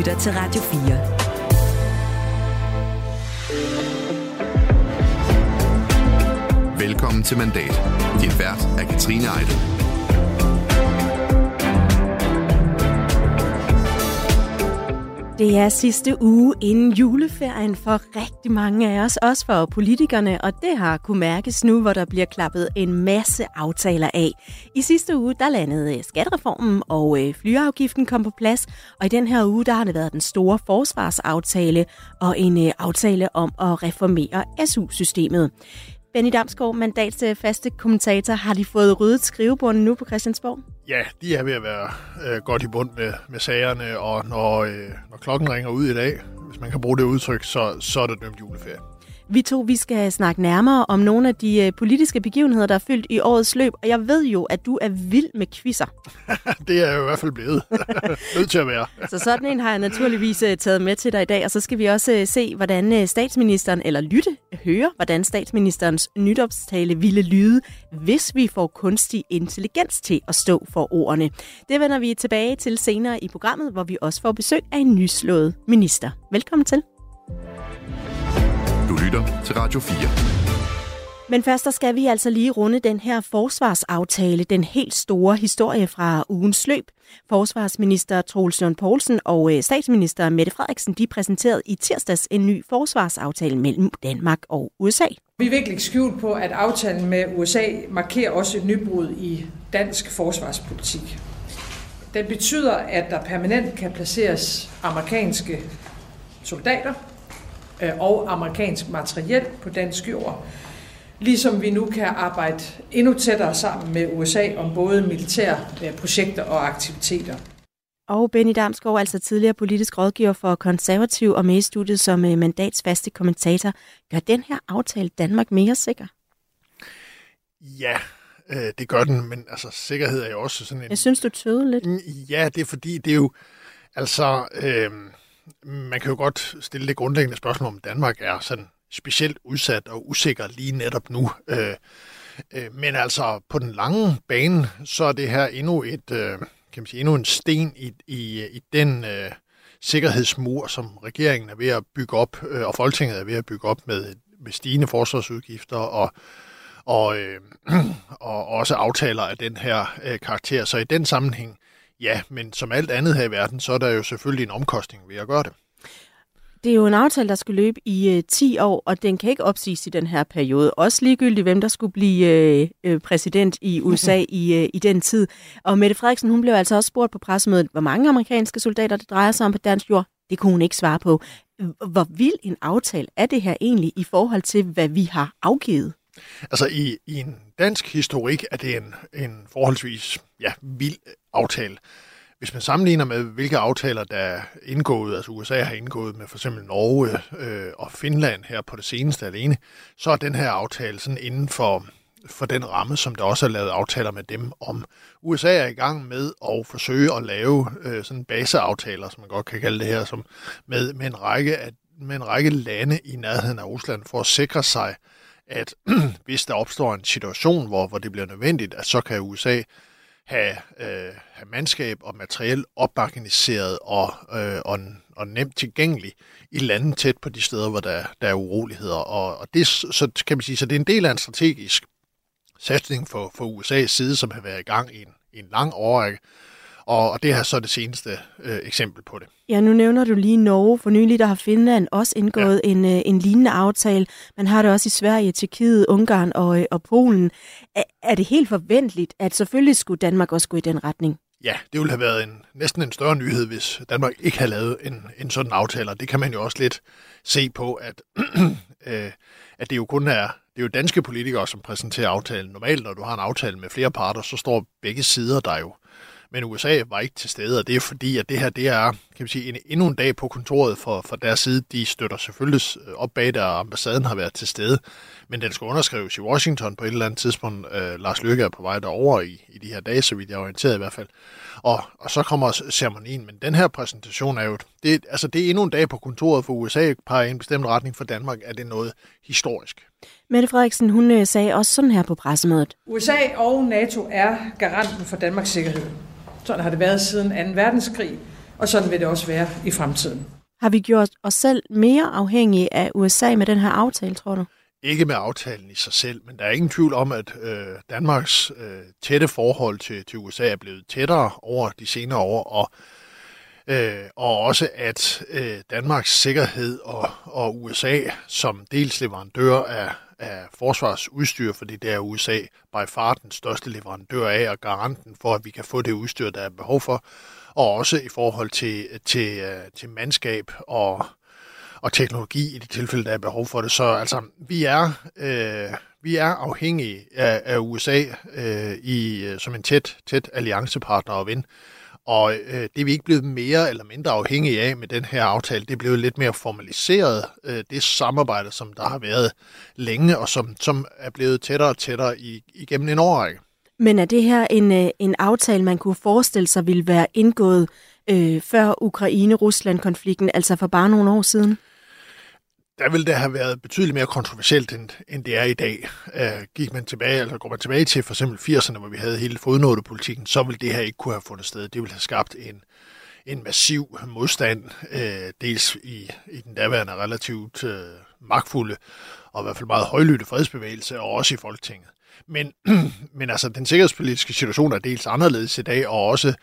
lytter til Radio 4. Velkommen til Mandat. Din vært er Katrine Eidel. Det er sidste uge inden juleferien for rigtig mange af os, også for politikerne, og det har kunne mærkes nu, hvor der bliver klappet en masse aftaler af. I sidste uge, der landede øh, skattereformen, og øh, flyafgiften kom på plads, og i den her uge, der har det været den store forsvarsaftale og en øh, aftale om at reformere SU-systemet. Benny Damsgaard, mandats øh, faste kommentator, har de fået ryddet skrivebordene nu på Christiansborg? Ja, de er ved at være øh, godt i bund med, med sagerne, og når, øh, når klokken ringer ud i dag, hvis man kan bruge det udtryk, så, så er det dømt juleferie. Vi to vi skal snakke nærmere om nogle af de øh, politiske begivenheder, der er fyldt i årets løb, og jeg ved jo, at du er vild med quizzer. det er jeg i hvert fald blevet. Nødt til at være. så sådan en har jeg naturligvis øh, taget med til dig i dag, og så skal vi også øh, se, hvordan statsministeren, eller lytte, høre, hvordan statsministerens nytopstale ville lyde, hvis vi får kunstig intelligens til at stå for ordene. Det vender vi tilbage til senere i programmet, hvor vi også får besøg af en nyslået minister. Velkommen til lytter til Radio 4. Men først der skal vi altså lige runde den her forsvarsaftale, den helt store historie fra ugens løb. Forsvarsminister Troels Lund Poulsen og øh, statsminister Mette Frederiksen de præsenterede i tirsdags en ny forsvarsaftale mellem Danmark og USA. Vi vil ikke skjult på, at aftalen med USA markerer også et nybrud i dansk forsvarspolitik. Den betyder, at der permanent kan placeres amerikanske soldater Øh, og amerikansk materiel på dansk jord. Ligesom vi nu kan arbejde endnu tættere sammen med USA om både militære øh, projekter og aktiviteter. Og Benny Damsgaard, altså tidligere politisk rådgiver for konservativ og med i studiet som øh, mandatsfaste kommentator. Gør den her aftale Danmark mere sikker? Ja, øh, det gør den, men altså sikkerhed er jo også sådan en... Jeg synes, du tøvede lidt. Ja, det er fordi, det er jo... Altså, øh, man kan jo godt stille det grundlæggende spørgsmål, om Danmark er sådan specielt udsat og usikker lige netop nu. Øh, øh, men altså på den lange bane, så er det her endnu et, øh, kan man sige, endnu en sten i, i, i den øh, sikkerhedsmur, som regeringen er ved at bygge op, øh, og Folketinget er ved at bygge op med, med stigende forsvarsudgifter og, og, øh, og også aftaler af den her øh, karakter. Så i den sammenhæng, Ja, men som alt andet her i verden, så er der jo selvfølgelig en omkostning ved at gøre det. Det er jo en aftale, der skulle løbe i øh, 10 år, og den kan ikke opsiges i den her periode. Også ligegyldigt, hvem der skulle blive øh, øh præsident i USA i, øh, i den tid. Og Mette Frederiksen, hun blev altså også spurgt på pressemødet, hvor mange amerikanske soldater det drejer sig om på dansk jord. Det kunne hun ikke svare på. Hvor vild en aftale er det her egentlig i forhold til, hvad vi har afgivet? Altså i, i en dansk historik er det en, en forholdsvis ja, vild aftale. Hvis man sammenligner med, hvilke aftaler, der er indgået, altså USA har indgået med for eksempel Norge øh, og Finland her på det seneste alene, så er den her aftale sådan inden for, for den ramme, som der også er lavet aftaler med dem om. USA er i gang med at forsøge at lave øh, sådan baseaftaler, som man godt kan kalde det her, som med, med, en række af, med en række lande i nærheden af Rusland for at sikre sig, at hvis der opstår en situation, hvor, hvor det bliver nødvendigt, at så kan USA have, øh, have mandskab og materiel opbakkeniseret og, øh, og, og nemt tilgængelig i lande tæt på de steder, hvor der, der er uroligheder. Og, og det, så kan man sige, så det er en del af en strategisk satsning for, for USA's side, som har været i gang i en, i en lang årrække. Og, og det her så er det seneste øh, eksempel på det. Ja, nu nævner du lige Norge. For nylig der har Finland også indgået ja. en, øh, en lignende aftale. Man har det også i Sverige, Tjekkiet, Ungarn og, øh, og Polen. Er, er det helt forventeligt, at selvfølgelig skulle Danmark også gå i den retning? Ja, det ville have været en, næsten en større nyhed, hvis Danmark ikke havde lavet en, en sådan aftale. Det kan man jo også lidt se på, at, øh, at det jo kun er, det er jo danske politikere, som præsenterer aftalen. Normalt, når du har en aftale med flere parter, så står begge sider der jo men USA var ikke til stede, og det er fordi, at det her det er kan man sige, en, endnu en dag på kontoret for, for deres side. De støtter selvfølgelig op bag, der ambassaden har været til stede, men den skal underskrives i Washington på et eller andet tidspunkt. Øh, Lars Løkke er på vej derover i, i de her dage, så vidt jeg er orienteret i hvert fald. Og, og så kommer ceremonien, men den her præsentation er jo, det, altså det er endnu en dag på kontoret for USA, peger i en bestemt retning for Danmark, er det noget historisk. Mette Frederiksen, hun øh, sagde også sådan her på pressemødet. USA og NATO er garanten for Danmarks sikkerhed. Sådan har det været siden 2. verdenskrig, og sådan vil det også være i fremtiden. Har vi gjort os selv mere afhængige af USA med den her aftale, tror du? Ikke med aftalen i sig selv, men der er ingen tvivl om, at øh, Danmarks øh, tætte forhold til, til USA er blevet tættere over de senere år, og, øh, og også at øh, Danmarks sikkerhed og, og USA som dels leverandør af, af forsvarsudstyr, fordi det er USA by far den største leverandør af og garanten for, at vi kan få det udstyr, der er behov for, og også i forhold til, til, øh, til mandskab og, og teknologi i de tilfælde, der er behov for det. Så altså, vi er, øh, vi er afhængige af, af USA øh, i, øh, som en tæt, tæt alliancepartner og ven. Og øh, det er vi ikke blevet mere eller mindre afhængige af med den her aftale. Det er blevet lidt mere formaliseret, øh, det samarbejde, som der har været længe, og som, som er blevet tættere og tættere i, igennem en årrække. Men er det her en, øh, en aftale, man kunne forestille sig ville være indgået øh, før Ukraine-Rusland-konflikten, altså for bare nogle år siden? Der ville det have været betydeligt mere kontroversielt, end, end det er i dag. Uh, gik man tilbage, eller går man tilbage til for eksempel 80'erne, hvor vi havde hele fodnotepolitikken, så ville det her ikke kunne have fundet sted. Det ville have skabt en, en massiv modstand, uh, dels i, i den daværende relativt uh, magtfulde og i hvert fald meget højlytte fredsbevægelse, og også i Folketinget. Men, men altså, den sikkerhedspolitiske situation er dels anderledes i dag, og også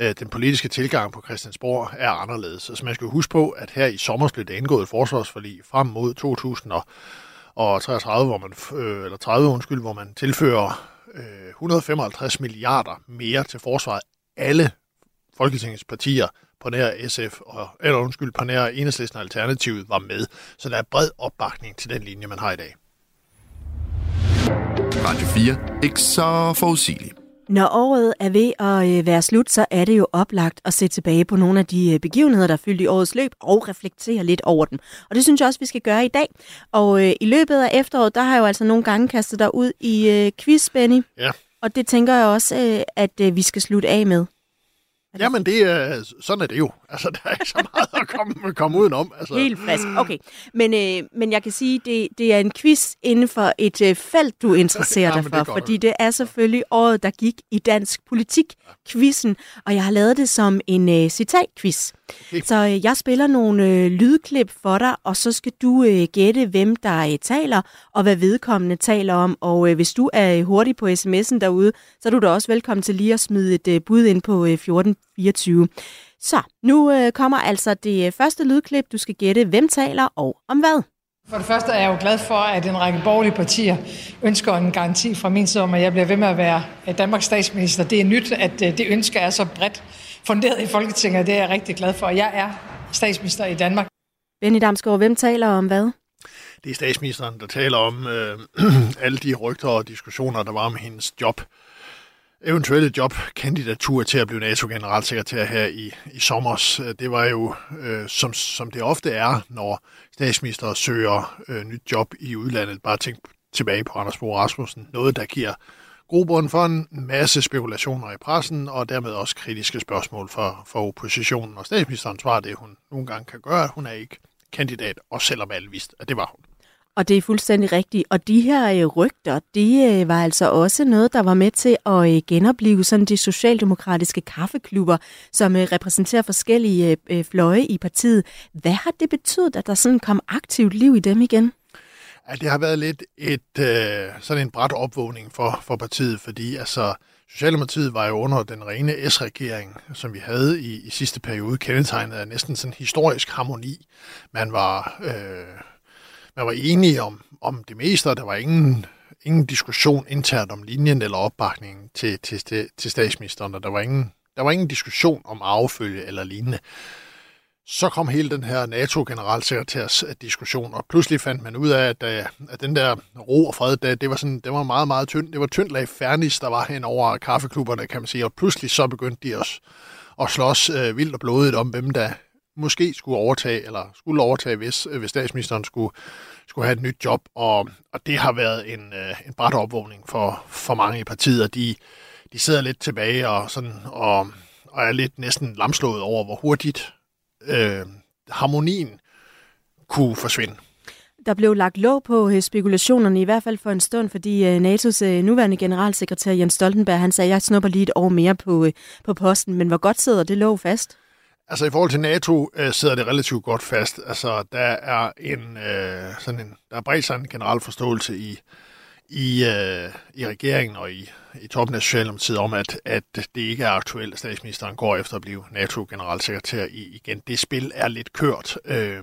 Øh, den politiske tilgang på Christiansborg er anderledes. Så altså, man skal huske på, at her i sommer blev der indgået et forsvarsforlig frem mod 2033, hvor man, øh, eller 30 undskyld, hvor man tilfører øh, 155 milliarder mere til forsvaret. Alle Folketingets partier på nær SF, og, eller undskyld, på nær Enhedslisten og Alternativet var med. Så der er bred opbakning til den linje, man har i dag. Radio 4. Ikke så forudsigeligt. Når året er ved at øh, være slut, så er det jo oplagt at se tilbage på nogle af de øh, begivenheder, der er fyldt i årets løb, og reflektere lidt over dem. Og det synes jeg også, vi skal gøre i dag. Og øh, i løbet af efteråret, der har jeg jo altså nogle gange kastet dig ud i øh, quiz, Benny. Ja. Og det tænker jeg også, øh, at øh, vi skal slutte af med. Jamen, det er, sådan er det jo. Altså, der er ikke så meget at komme, komme udenom. Altså. Helt frisk. Okay. Men, øh, men jeg kan sige, det, det er en quiz inden for et øh, felt, du interesserer dig for. Fordi det er selvfølgelig året, der gik i dansk politik, quizzen. Og jeg har lavet det som en øh, citat-quiz. Så øh, jeg spiller nogle øh, lydklip for dig, og så skal du øh, gætte, hvem der øh, taler, og hvad vedkommende taler om. Og øh, hvis du er hurtig på sms'en derude, så er du da også velkommen til lige at smide et øh, bud ind på øh, 1424. Så, nu øh, kommer altså det øh, første lydklip. Du skal gætte, hvem taler og om hvad. For det første er jeg jo glad for, at en række borgerlige partier ønsker en garanti fra min side om, at jeg bliver ved med at være øh, Danmarks statsminister. Det er nyt, at øh, det ønske er så bredt funderet i Folketinget, og det er jeg rigtig glad for. Jeg er statsminister i Danmark. Benny Damsgaard, hvem taler om hvad? Det er statsministeren, der taler om øh, alle de rygter og diskussioner, der var om hendes job eventuelle jobkandidatur til at blive NATO-generalsekretær her i, i sommer. Det var jo, øh, som, som det ofte er, når statsminister søger øh, nyt job i udlandet. Bare tænk tilbage på Anders Fogh Rasmussen. Noget, der giver grobund for en masse spekulationer i pressen, og dermed også kritiske spørgsmål for, for oppositionen. Og statsministeren svarer det, hun nogle gange kan gøre, at hun er ikke kandidat, og selvom alle vidste, at det var hun. Og det er fuldstændig rigtigt. Og de her øh, rygter, det øh, var altså også noget, der var med til at øh, genopleve sådan de socialdemokratiske kaffeklubber, som øh, repræsenterer forskellige øh, øh, fløje i partiet. Hvad har det betydet, at der sådan kom aktivt liv i dem igen? At det har været lidt et, øh, sådan en bræt opvågning for, for partiet, fordi altså, Socialdemokratiet var jo under den rene S-regering, som vi havde i, i sidste periode, kendetegnet af næsten sådan historisk harmoni. Man var, øh, man var enige om, om det meste, og der var ingen, ingen diskussion internt om linjen eller opbakningen til, til, til statsministeren, og der var ingen, der var ingen diskussion om affølge eller lignende. Så kom hele den her NATO-generalsekretærs øh, diskussion, og pludselig fandt man ud af, at, øh, at den der ro og fred, det, det var, sådan, det var meget, meget tyndt. Det var tyndt lag fernis, der var hen over kaffeklubberne, kan man sige, og pludselig så begyndte de også at slås øh, vildt og blodigt om, hvem der måske skulle overtage, eller skulle overtage, hvis, øh, hvis statsministeren skulle, skulle have et nyt job. Og, og det har været en, øh, en bræt opvågning for, for mange i partiet, de, de sidder lidt tilbage og, sådan, og, og er lidt næsten lamslået over, hvor hurtigt øh, harmonien kunne forsvinde. Der blev lagt låg på øh, spekulationerne, i hvert fald for en stund, fordi øh, NATO's nuværende generalsekretær Jens Stoltenberg, han sagde, jeg snupper lige et år mere på, på posten. Men hvor godt sidder det låg fast? Altså i forhold til NATO øh, sidder det relativt godt fast. Altså der er en øh, sådan en der er bredt sig en generel forståelse i i, øh, i regeringen og i, i toppen af Socialdemokratiet om, at, at det ikke er aktuelt, at statsministeren går efter at blive NATO-generalsekretær igen. Det spil er lidt kørt. Øh,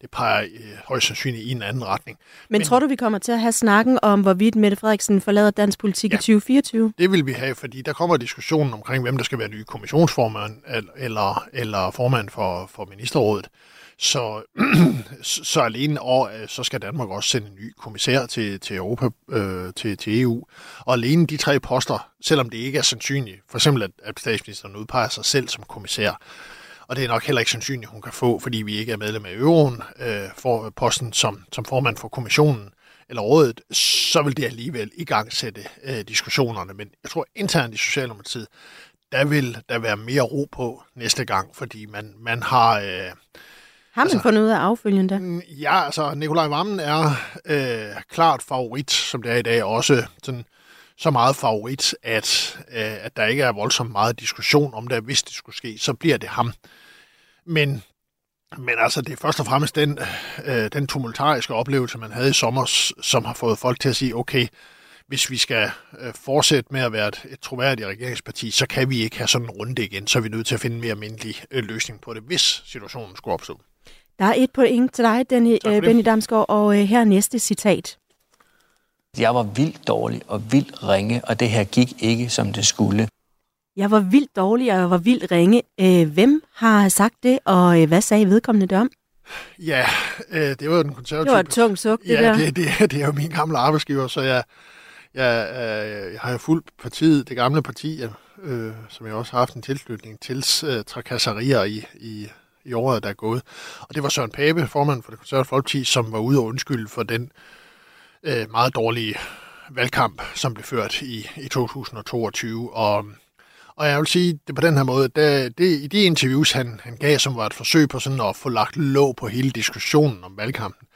det peger øh, højst sandsynligt i en anden retning. Men, Men tror du, vi kommer til at have snakken om, hvorvidt Mette Frederiksen forlader dansk politik ja, i 2024? Det vil vi have, fordi der kommer diskussionen omkring, hvem der skal være ny kommissionsformand eller, eller formand for, for ministerrådet. Så, så alene og øh, så skal Danmark også sende en ny kommissær til, til Europa, øh, til, til EU. Og alene de tre poster, selvom det ikke er sandsynligt, for eksempel at, at statsministeren udpeger sig selv som kommissær, og det er nok heller ikke sandsynligt, hun kan få, fordi vi ikke er medlem af euroen, øh, for posten som, som formand for kommissionen eller rådet, så vil det alligevel i gang sætte øh, diskussionerne. Men jeg tror internt i Socialdemokratiet, der vil der være mere ro på næste gang, fordi man, man har... Øh, har man altså, fundet ud af affølgen der? Mm, ja, altså Nikolaj Vammen er øh, klart favorit, som det er i dag, også sådan, så meget favorit, at, øh, at der ikke er voldsomt meget diskussion om det. Hvis det skulle ske, så bliver det ham. Men, men altså, det er først og fremmest den, øh, den tumultariske oplevelse, man havde i sommer, som har fået folk til at sige, okay, hvis vi skal øh, fortsætte med at være et, et troværdigt regeringsparti, så kan vi ikke have sådan en runde igen, så er vi nødt til at finde en mere almindelig øh, løsning på det, hvis situationen skulle opstå. Der er et point til dig, Danny, øh, Benny Damsgaard, og øh, her næste citat. Jeg var vildt dårlig og vildt ringe, og det her gik ikke, som det skulle. Jeg var vildt dårlig, og jeg var vildt ringe. Øh, hvem har sagt det, og øh, hvad sagde vedkommende det om? Ja, øh, det var den konservative... Det var et tungt suk, det ja, der. Det, det, det er jo min gamle arbejdsgiver, så jeg, jeg, øh, jeg har jo fulgt partiet, det gamle parti, øh, som jeg også har haft en tilslutning til, øh, trakasserier i, i i året, der er gået. Og det var Søren Pape, formand for det konservative folkeparti, som var ude og undskylde for den øh, meget dårlige valgkamp, som blev ført i, i 2022. Og, og jeg vil sige det på den her måde, det, det, i de interviews, han, han gav, som var et forsøg på sådan at få lagt låg på hele diskussionen om valgkampen,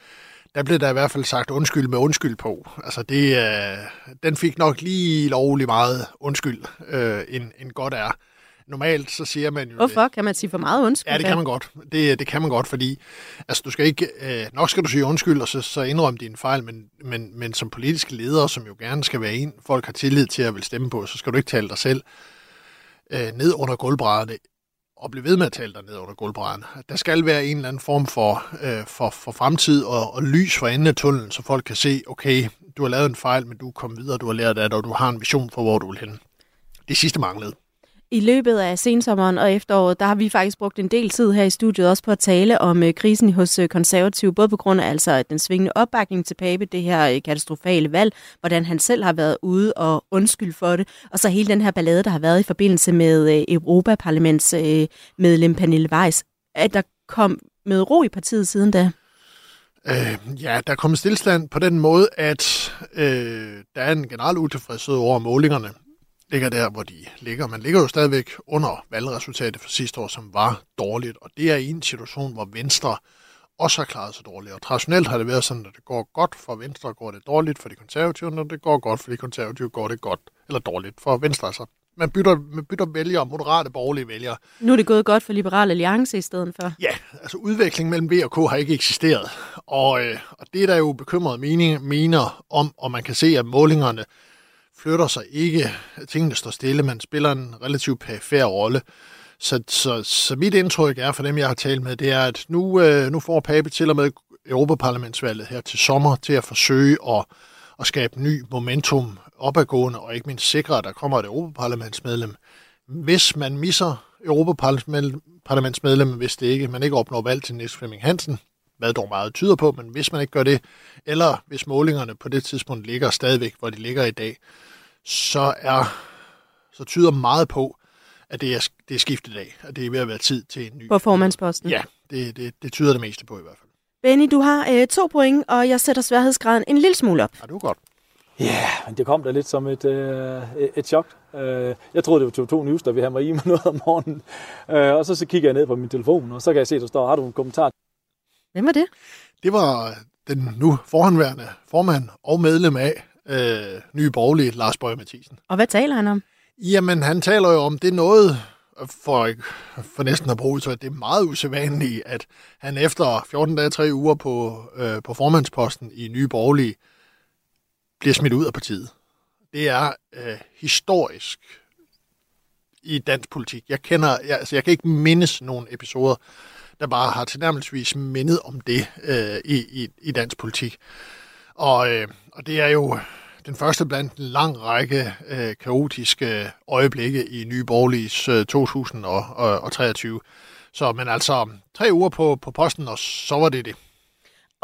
der blev der i hvert fald sagt undskyld med undskyld på. Altså det, øh, den fik nok lige lovlig meget undskyld, øh, end, end godt er normalt så siger man jo... Hvorfor? Kan man sige for meget undskyld? Ja, det kan man godt. Det, det kan man godt, fordi altså, du skal ikke... Øh, nok skal du sige undskyld, og så, så indrømme dine fejl, men, men, men som politisk leder, som jo gerne skal være en, folk har tillid til at vil stemme på, så skal du ikke tale dig selv øh, ned under gulvbrædderne og blive ved med at tale dig ned under gulvbrædderne. Der skal være en eller anden form for, øh, for, for fremtid og, og lys for enden af tunnelen, så folk kan se, okay, du har lavet en fejl, men du er kommet videre, du har lært af det, og du har en vision for, hvor du vil hen. Det sidste manglede. I løbet af sensommeren og efteråret, der har vi faktisk brugt en del tid her i studiet også på at tale om øh, krisen hos øh, konservative, både på grund af altså den svingende opbakning til Pape, det her øh, katastrofale valg, hvordan han selv har været ude og undskyld for det, og så hele den her ballade, der har været i forbindelse med øh, Europaparlaments medlem øh, Pernille Weiss, at der kom med ro i partiet siden da. Øh, ja, der er kommet stillestand på den måde, at øh, der er en generel utilfredshed over målingerne ligger der, hvor de ligger. Man ligger jo stadigvæk under valgresultatet for sidste år, som var dårligt, og det er i en situation, hvor Venstre også har klaret sig dårligt. Og traditionelt har det været sådan, at det går godt for Venstre, går det dårligt for de konservative, når det går godt for de konservative, går det godt eller dårligt for Venstre. Altså, man bytter, man bytter vælgere, moderate borgerlige vælgere. Nu er det gået godt for Liberal Alliance i stedet for. Ja, altså udviklingen mellem V og K har ikke eksisteret. Og, øh, og det er der jo bekymrede mening, mener om, og man kan se, at målingerne flytter sig ikke, tingene står stille, man spiller en relativt perifær rolle. Så, så, så mit indtryk er for dem, jeg har talt med, det er, at nu, øh, nu får Pape til og med Europaparlamentsvalget her til sommer til at forsøge at, at skabe ny momentum opadgående, og ikke mindst sikre, at der kommer et Europaparlamentsmedlem. Hvis man misser Europaparlamentsmedlem, hvis det ikke, man ikke opnår valg til Niels Flemming Hansen, hvad dog meget tyder på, men hvis man ikke gør det, eller hvis målingerne på det tidspunkt ligger stadigvæk, hvor de ligger i dag, så er så tyder meget på, at det er, det er skiftet dag, at det er ved at være tid til en ny... På formandsposten? Ja, det, det, det tyder det meste på i hvert fald. Benny, du har øh, to point, og jeg sætter sværhedsgraden en lille smule op. Ja, du er godt. Ja, yeah, men det kom da lidt som et, øh, et chok. Øh, jeg troede, det var to News, der vi havde mig i med noget om morgenen. Øh, og så, så kigger jeg ned på min telefon, og så kan jeg se, at der står, har du en kommentar? Hvem var det? Det var den nu forhåndværende formand og medlem af øh, Nye Borgerlige, Lars Bøge Mathisen. Og hvad taler han om? Jamen, han taler jo om det noget, for, for næsten at bruge så det er meget usædvanligt, at han efter 14 dage, 3 uger på, øh, på formandsposten i Nye Borgerlige bliver smidt ud af partiet. Det er øh, historisk i dansk politik. Jeg kender, jeg, altså jeg kan ikke mindes nogle episoder, der bare har tilnærmelsesvis mindet om det øh, i, i, i dansk politik. Og, øh, og det er jo den første blandt en lang række øh, kaotiske øjeblikke i Nye Borgerliges øh, 2023. Øh, så, men altså, tre uger på, på posten, og så var det det.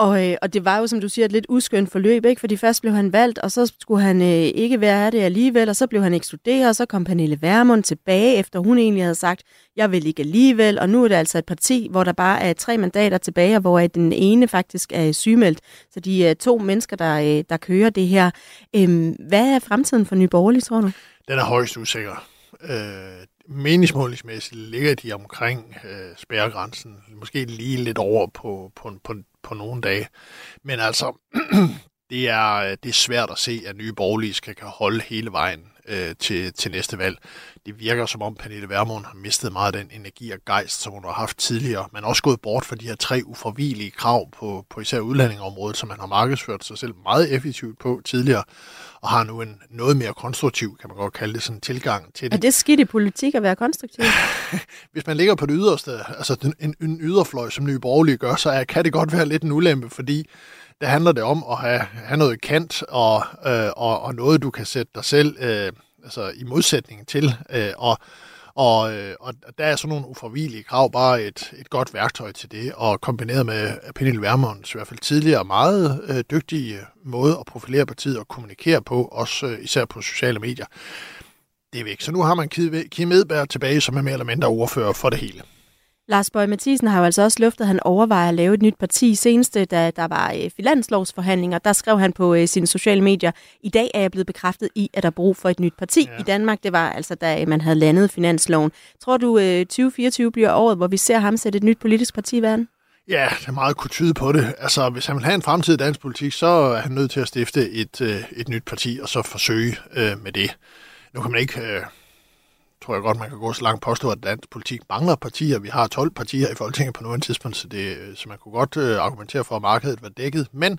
Og, øh, og det var jo, som du siger, et lidt uskønt forløb, ikke? fordi først blev han valgt, og så skulle han øh, ikke være det alligevel, og så blev han ekskluderet, og så kom Pernille Vermund tilbage, efter hun egentlig havde sagt, jeg vil ikke alligevel, og nu er det altså et parti, hvor der bare er tre mandater tilbage, hvor den ene faktisk er sygemeldt. Så de er to mennesker, der, øh, der kører det her. Øh, hvad er fremtiden for Nye Borgerlige, tror du? Den er højst usikker. Øh, meningsmålingsmæssigt ligger de omkring øh, spærregrænsen, måske lige lidt over på, på, på, på nogle dage. Men altså, det er, det er svært at se, at nye borgerlige skal kan holde hele vejen øh, til, til næste valg. Det virker som om Pernille Vermund har mistet meget af den energi og gejst, som hun har haft tidligere, men også gået bort fra de her tre uforvigelige krav på, på især udlændingeområdet, som man har markedsført sig selv meget effektivt på tidligere, og har nu en noget mere konstruktiv, kan man godt kalde det, sådan tilgang til det. Er det skidt i politik at være konstruktiv? Hvis man ligger på det yderste, altså en, en yderfløj, som Nye Borgerlige gør, så er, kan det godt være lidt en ulempe, fordi der handler det om at have, have noget kant og, øh, og, og noget, du kan sætte dig selv øh, altså i modsætning til. Øh, og, og, øh, og der er sådan nogle uforvigelige krav bare et, et godt værktøj til det, og kombineret med Pernille Vermunds i hvert fald tidligere meget øh, dygtige øh, måde at profilere partiet og kommunikere på, også øh, især på sociale medier. Det er væk. Så nu har man Kim Edberg tilbage, som er mere eller mindre ordfører for det hele. Lars Bøge Mathisen har jo altså også luftet, at han overvejer at lave et nyt parti. Senest, da der var øh, finanslovsforhandlinger, der skrev han på øh, sine sociale medier, i dag er jeg blevet bekræftet i, at der er brug for et nyt parti ja. i Danmark. Det var altså, da man havde landet finansloven. Tror du, 2024 øh, bliver året, hvor vi ser ham sætte et nyt politisk parti i verden? Ja, det er meget kunne tyde på det. Altså, hvis han vil have en fremtid i dansk politik, så er han nødt til at stifte et, et nyt parti, og så forsøge øh, med det. Nu kan man ikke... Øh tror jeg godt, man kan gå så langt påstå, at dansk politik mangler partier. Vi har 12 partier i Folketinget på nuværende tidspunkt, så, det, så man kunne godt øh, argumentere for, at markedet var dækket. Men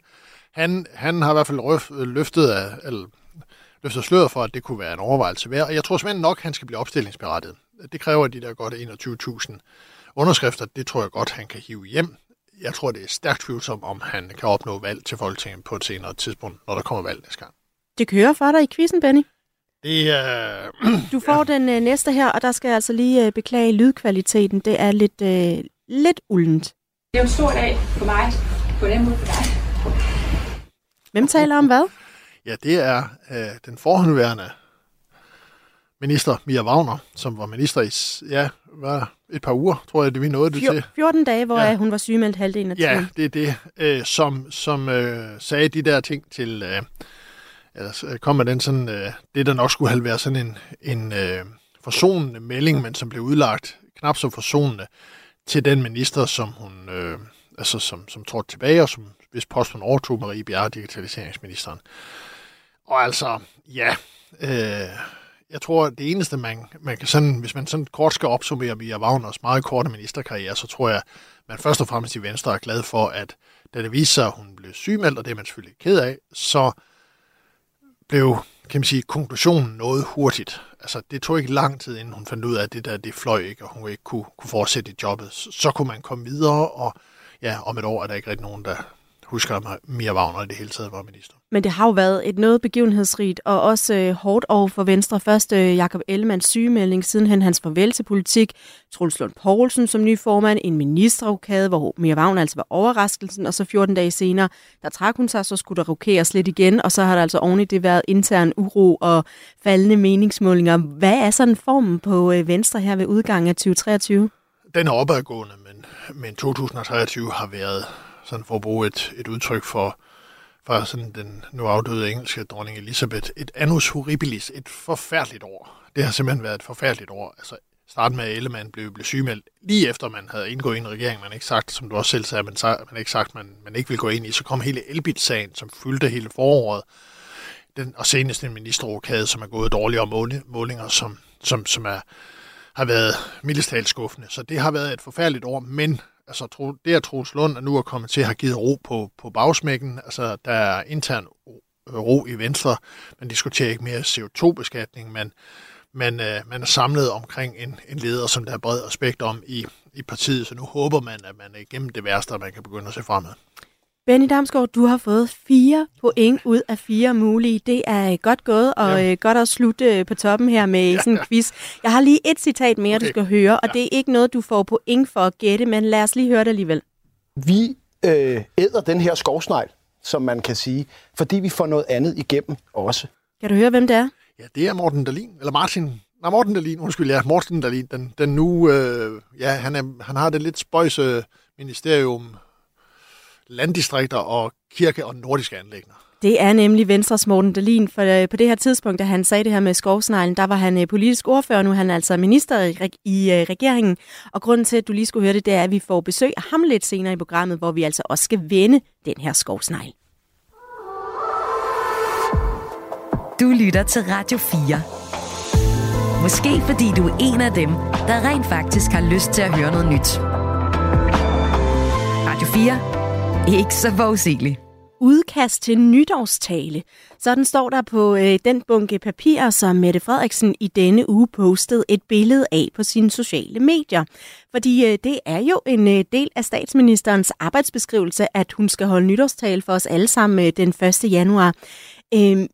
han, han har i hvert fald røf, øh, løftet, af, eller, løftet sløret for, at det kunne være en overvejelse værd. Og jeg tror simpelthen nok, at han skal blive opstillingsberettiget. Det kræver de der godt 21.000 underskrifter. Det tror jeg godt, han kan hive hjem. Jeg tror, det er stærkt tvivlsomt, om han kan opnå valg til Folketinget på et senere tidspunkt, når der kommer valg næste gang. Det kører for dig i quizzen, Benny. Det er... du får ja. den øh, næste her, og der skal jeg altså lige øh, beklage lydkvaliteten. Det er lidt, øh, lidt uldent. Det er en stor dag for mig, på den måde for dig. Hvem taler om hvad? Ja, det er øh, den forhåndværende minister, Mia Wagner, som var minister i ja, var et par uger, tror jeg, det vi nåede det til. 14 dage, hvor ja. hun var sygemeldt halvdelen af tiden. Ja, det er det, øh, som, som øh, sagde de der ting til... Øh, eller øh, kom med den sådan, øh, det der nok skulle have været sådan en, en øh, forsonende melding, men som blev udlagt knap så forsonende til den minister, som hun, øh, altså som, som trådte tilbage, og som hvis posten overtog Marie Bjerre, digitaliseringsministeren. Og altså, ja, øh, jeg tror, det eneste, man, man kan sådan, hvis man sådan kort skal opsummere Mia Wagners meget korte ministerkarriere, så tror jeg, man først og fremmest i Venstre er glad for, at da det viser sig, at hun blev sygemeldt, og det er man selvfølgelig ked af, så blev, kan man sige, konklusionen noget hurtigt. Altså, det tog ikke lang tid, inden hun fandt ud af, at det der, det fløj ikke, og hun ikke kunne, kunne fortsætte i jobbet. Så, så kunne man komme videre, og ja, om et år er der ikke rigtig nogen, der, husker, at Mia Wagner i det hele taget var minister. Men det har jo været et noget begivenhedsrigt og også øh, hårdt år for Venstre. Først øh, Jakob Ellemanns sygemelding, sidenhen hans farvel til politik, Truls Lund Poulsen som ny formand, en ministerrokade, hvor Mia Wagner altså var overraskelsen, og så 14 dage senere, der trak hun sig, så skulle der rokeres lidt igen, og så har der altså oven i det været intern uro og faldende meningsmålinger. Hvad er sådan formen på øh, Venstre her ved udgangen af 2023? Den er opadgående, men, men 2023 har været sådan for at bruge et, et udtryk for, fra sådan den nu afdøde engelske dronning Elisabeth, et annus horribilis, et forfærdeligt år. Det har simpelthen været et forfærdeligt år. Altså, starten med, at Ellemann blev, blev sygemeldt, lige efter man havde indgået i en regering, man ikke sagt, som du også selv sagde, man, man ikke sagt, man, man ikke ville gå ind i, så kom hele Elbit-sagen, som fyldte hele foråret, den, og senest en ministerrokade, som er gået dårligere målinger, som, som, som er har været mildestalt skuffende. Så det har været et forfærdeligt år, men altså, det at Troels Lund nu er kommet til har givet ro på, på bagsmækken. Altså, der er intern ro øh, i Venstre. Man diskuterer ikke mere CO2-beskatning, men man, øh, man er samlet omkring en, en leder, som der er bred respekt om i, i partiet. Så nu håber man, at man er igennem det værste, og man kan begynde at se fremad. Benny Damsgaard, du har fået fire point ud af fire mulige. Det er godt gået, og ja. Øh, godt at slutte øh, på toppen her med ja, sådan en quiz. Jeg har lige et citat mere, okay. du skal høre, og ja. det er ikke noget, du får point for at gætte, men lad os lige høre det alligevel. Vi øh, æder den her skovsnegl, som man kan sige, fordi vi får noget andet igennem også. Kan du høre, hvem det er? Ja, det er Morten Dalin, eller Martin Nej, Morten Dalin, undskyld, ja, Morten Dalin, den, den nu, øh, ja, han, er, han har det lidt spøjse ministerium, landdistrikter og kirke og nordiske anlægner. Det er nemlig Venstres Morten Dalin, for øh, på det her tidspunkt, da han sagde det her med skovsneglen, der var han øh, politisk ordfører, nu er han altså minister i, i øh, regeringen. Og grunden til, at du lige skulle høre det, det er, at vi får besøg af ham lidt senere i programmet, hvor vi altså også skal vende den her skovsnegl. Du lytter til Radio 4. Måske fordi du er en af dem, der rent faktisk har lyst til at høre noget nyt. Radio 4. Ikke så forudsigelig. udkast til nytårstale. Sådan står der på øh, den bunke papir, som Mette Frederiksen i denne uge postede et billede af på sine sociale medier. Fordi øh, det er jo en øh, del af statsministerens arbejdsbeskrivelse, at hun skal holde nytårstale for os alle sammen øh, den 1. januar. Øh,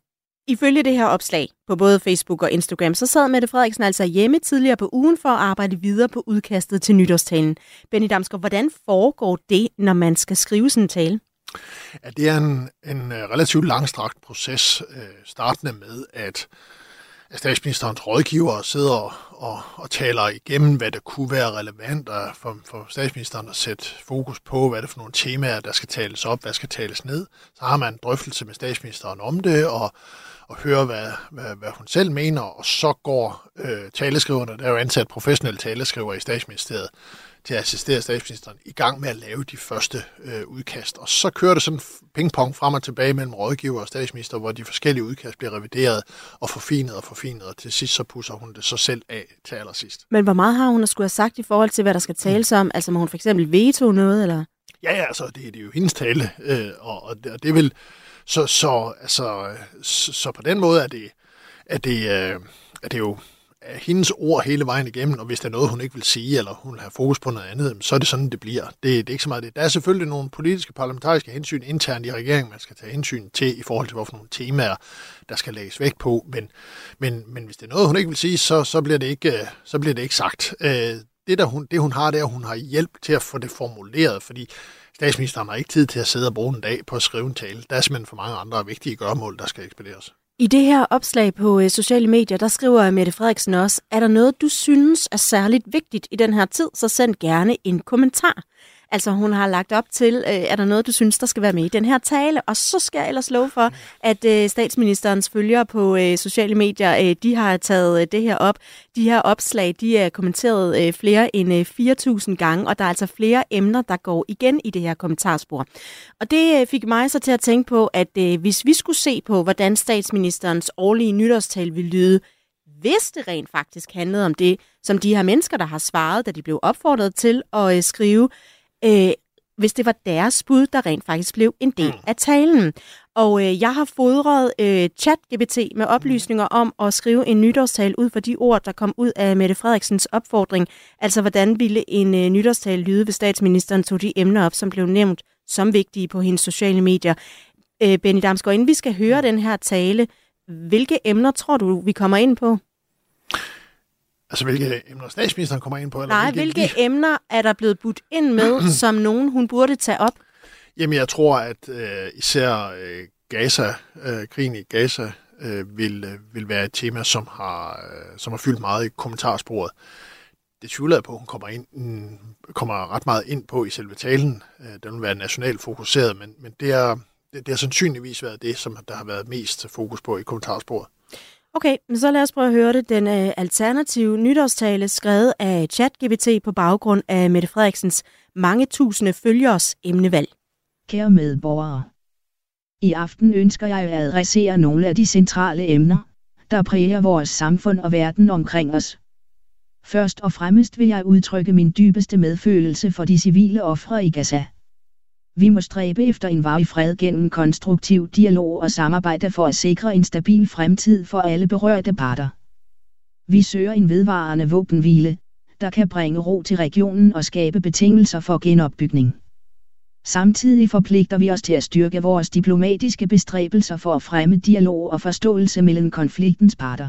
Ifølge det her opslag på både Facebook og Instagram, så sad Mette Frederiksen altså hjemme tidligere på ugen for at arbejde videre på udkastet til nytårstalen. Benny Damsgaard, hvordan foregår det, når man skal skrive sådan en tale? Ja, det er en, en øh, relativt langstrakt proces, øh, startende med, at statsministerens rådgiver sidder og, og, og taler igennem, hvad der kunne være relevant for, for statsministeren at sætte fokus på, hvad det er for nogle temaer, der skal tales op, hvad skal tales ned. Så har man en drøftelse med statsministeren om det, og og høre, hvad, hvad, hvad hun selv mener, og så går øh, taleskriverne, der er jo ansat professionelle taleskriver i statsministeriet, til at assistere statsministeren i gang med at lave de første øh, udkast. Og så kører det sådan pingpong frem og tilbage mellem rådgiver og statsminister, hvor de forskellige udkast bliver revideret og forfinet og forfinet, og til sidst så pusser hun det så selv af til allersidst. Men hvor meget har hun at skulle have sagt i forhold til, hvad der skal tales om? Altså må hun for eksempel veto noget, eller? Ja, ja, altså det, det er jo hendes tale, øh, og, og, det, og det vil så, så, altså, så, så på den måde er det, er det, øh, er det jo er hendes ord hele vejen igennem, og hvis der er noget, hun ikke vil sige, eller hun har fokus på noget andet, så er det sådan, det bliver. Det, det er ikke så meget det. Der er selvfølgelig nogle politiske, parlamentariske hensyn internt i regeringen, man skal tage hensyn til i forhold til, hvorfor nogle temaer, der skal lægges vægt på. Men, men, men hvis det er noget, hun ikke vil sige, så, så, bliver, det ikke, øh, så bliver det ikke sagt. Øh, det, der hun, det, hun har, det er, at hun har hjælp til at få det formuleret, fordi Statsministeren har ikke tid til at sidde og bruge en dag på at skrive en tale. Der er simpelthen for mange andre vigtige gørmål, der skal ekspederes. I det her opslag på øh, sociale medier, der skriver Mette Frederiksen også, er der noget, du synes er særligt vigtigt i den her tid, så send gerne en kommentar. Altså hun har lagt op til, øh, er der noget, du synes, der skal være med i den her tale? Og så skal jeg ellers love for, at øh, statsministerens følgere på øh, sociale medier, øh, de har taget øh, det her op. De her opslag, de er kommenteret øh, flere end øh, 4.000 gange, og der er altså flere emner, der går igen i det her kommentarspor. Og det øh, fik mig så til at tænke på, at øh, hvis vi skulle se på, hvordan statsministerens årlige nytårstal ville lyde, hvis det rent faktisk handlede om det, som de her mennesker, der har svaret, da de blev opfordret til at øh, skrive, øh, hvis det var deres bud, der rent faktisk blev en del mm. af talen. Og øh, jeg har fodret øh, ChatGPT med oplysninger om at skrive en nytårstal ud for de ord, der kom ud af Mette Frederiksens opfordring. Altså, hvordan ville en øh, nytårstal lyde, hvis statsministeren tog de emner op, som blev nævnt som vigtige på hendes sociale medier. Øh, Benny Damsgaard, inden vi skal høre den her tale, hvilke emner tror du, vi kommer ind på? Altså, hvilke emner statsministeren kommer ind på? Eller Nej, hvilke, hvilke emner er der blevet budt ind med, som nogen hun burde tage op? Jamen, jeg tror, at øh, især øh, Gaza, øh, krigen i Gaza, øh, vil, øh, vil være et tema, som har, øh, som har fyldt meget i kommentarsporet. Det tvivler jeg på, at hun kommer, ind, mm, kommer ret meget ind på i selve talen. Øh, den vil være nationalt fokuseret, men, men det, er, det, det har sandsynligvis været det, som der har været mest fokus på i kommentarsporet. Okay, så lad os prøve at høre det. Den øh, alternative nytårstale skrevet af ChatGPT på baggrund af Mette Frederiksens mange tusinde følgers emnevalg. Kære medborgere. I aften ønsker jeg at adressere nogle af de centrale emner, der præger vores samfund og verden omkring os. Først og fremmest vil jeg udtrykke min dybeste medfølelse for de civile ofre i Gaza. Vi må stræbe efter en varig fred gennem konstruktiv dialog og samarbejde for at sikre en stabil fremtid for alle berørte parter. Vi søger en vedvarende våbenhvile, der kan bringe ro til regionen og skabe betingelser for genopbygning. Samtidig forpligter vi os til at styrke vores diplomatiske bestræbelser for at fremme dialog og forståelse mellem konfliktens parter.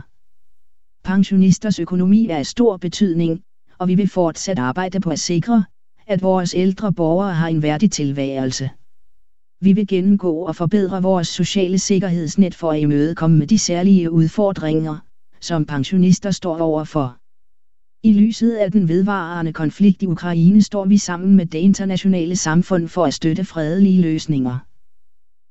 Pensionisters økonomi er af stor betydning, og vi vil fortsat arbejde på at sikre, at vores ældre borgere har en værdig tilværelse. Vi vil gennemgå og forbedre vores sociale sikkerhedsnet for at imødekomme med de særlige udfordringer, som pensionister står overfor. I lyset af den vedvarende konflikt i Ukraine står vi sammen med det internationale samfund for at støtte fredelige løsninger.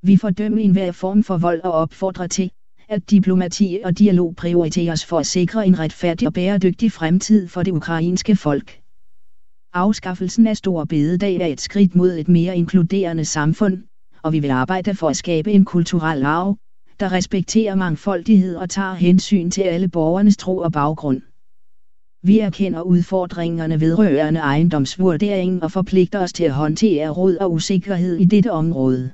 Vi fordømmer enhver form for vold og opfordrer til, at diplomati og dialog prioriteres for at sikre en retfærdig og bæredygtig fremtid for det ukrainske folk. Afskaffelsen af Stor Bededag er et skridt mod et mere inkluderende samfund, og vi vil arbejde for at skabe en kulturel arv, der respekterer mangfoldighed og tager hensyn til alle borgernes tro og baggrund. Vi erkender udfordringerne vedrørende ejendomsvurdering og forpligter os til at håndtere råd og usikkerhed i dette område.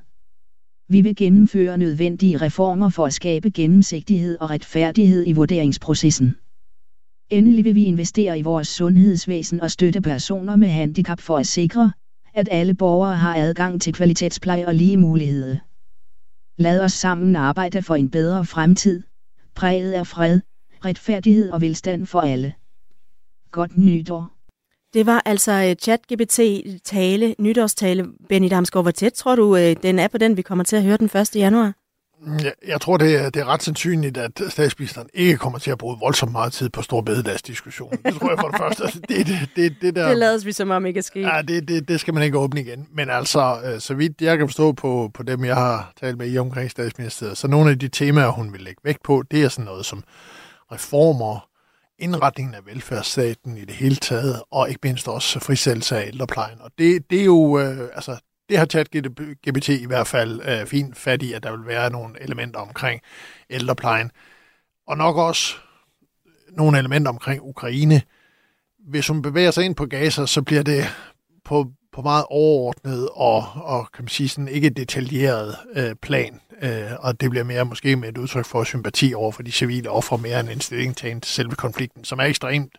Vi vil gennemføre nødvendige reformer for at skabe gennemsigtighed og retfærdighed i vurderingsprocessen. Endelig vil vi investere i vores sundhedsvæsen og støtte personer med handicap for at sikre, at alle borgere har adgang til kvalitetspleje og lige muligheder. Lad os sammen arbejde for en bedre fremtid, præget af fred, retfærdighed og velstand for alle. Godt nytår. Det var altså øh, ChatGPT tale, nytårstale. Benny Damsgaard, hvor tæt tror du, øh, den er på den, vi kommer til at høre den 1. januar? Jeg, jeg tror, det er, det er ret sandsynligt, at statsministeren ikke kommer til at bruge voldsomt meget tid på stor bededagsdiskussion. Det tror jeg for det første. Altså, det, det, det, det, der, det lades vi som om ikke er sket. Ja, det, det, det skal man ikke åbne igen. Men altså, øh, så vidt jeg kan forstå på, på dem, jeg har talt med i omkring statsministeriet, så nogle af de temaer, hun vil lægge vægt på, det er sådan noget som reformer, indretningen af velfærdsstaten i det hele taget, og ikke mindst også frisættelse af ældreplejen. Og det, det er jo, øh, altså, det har ChatGPT i hvert fald øh, fint fat i, at der vil være nogle elementer omkring ældreplejen. Og nok også nogle elementer omkring Ukraine. Hvis hun bevæger sig ind på Gaza, så bliver det på, på meget overordnet og, og kan man sige sådan ikke detaljeret øh, plan. Øh, og det bliver mere måske med et udtryk for sympati over for de civile ofre mere end en stilling til selve konflikten, som er ekstremt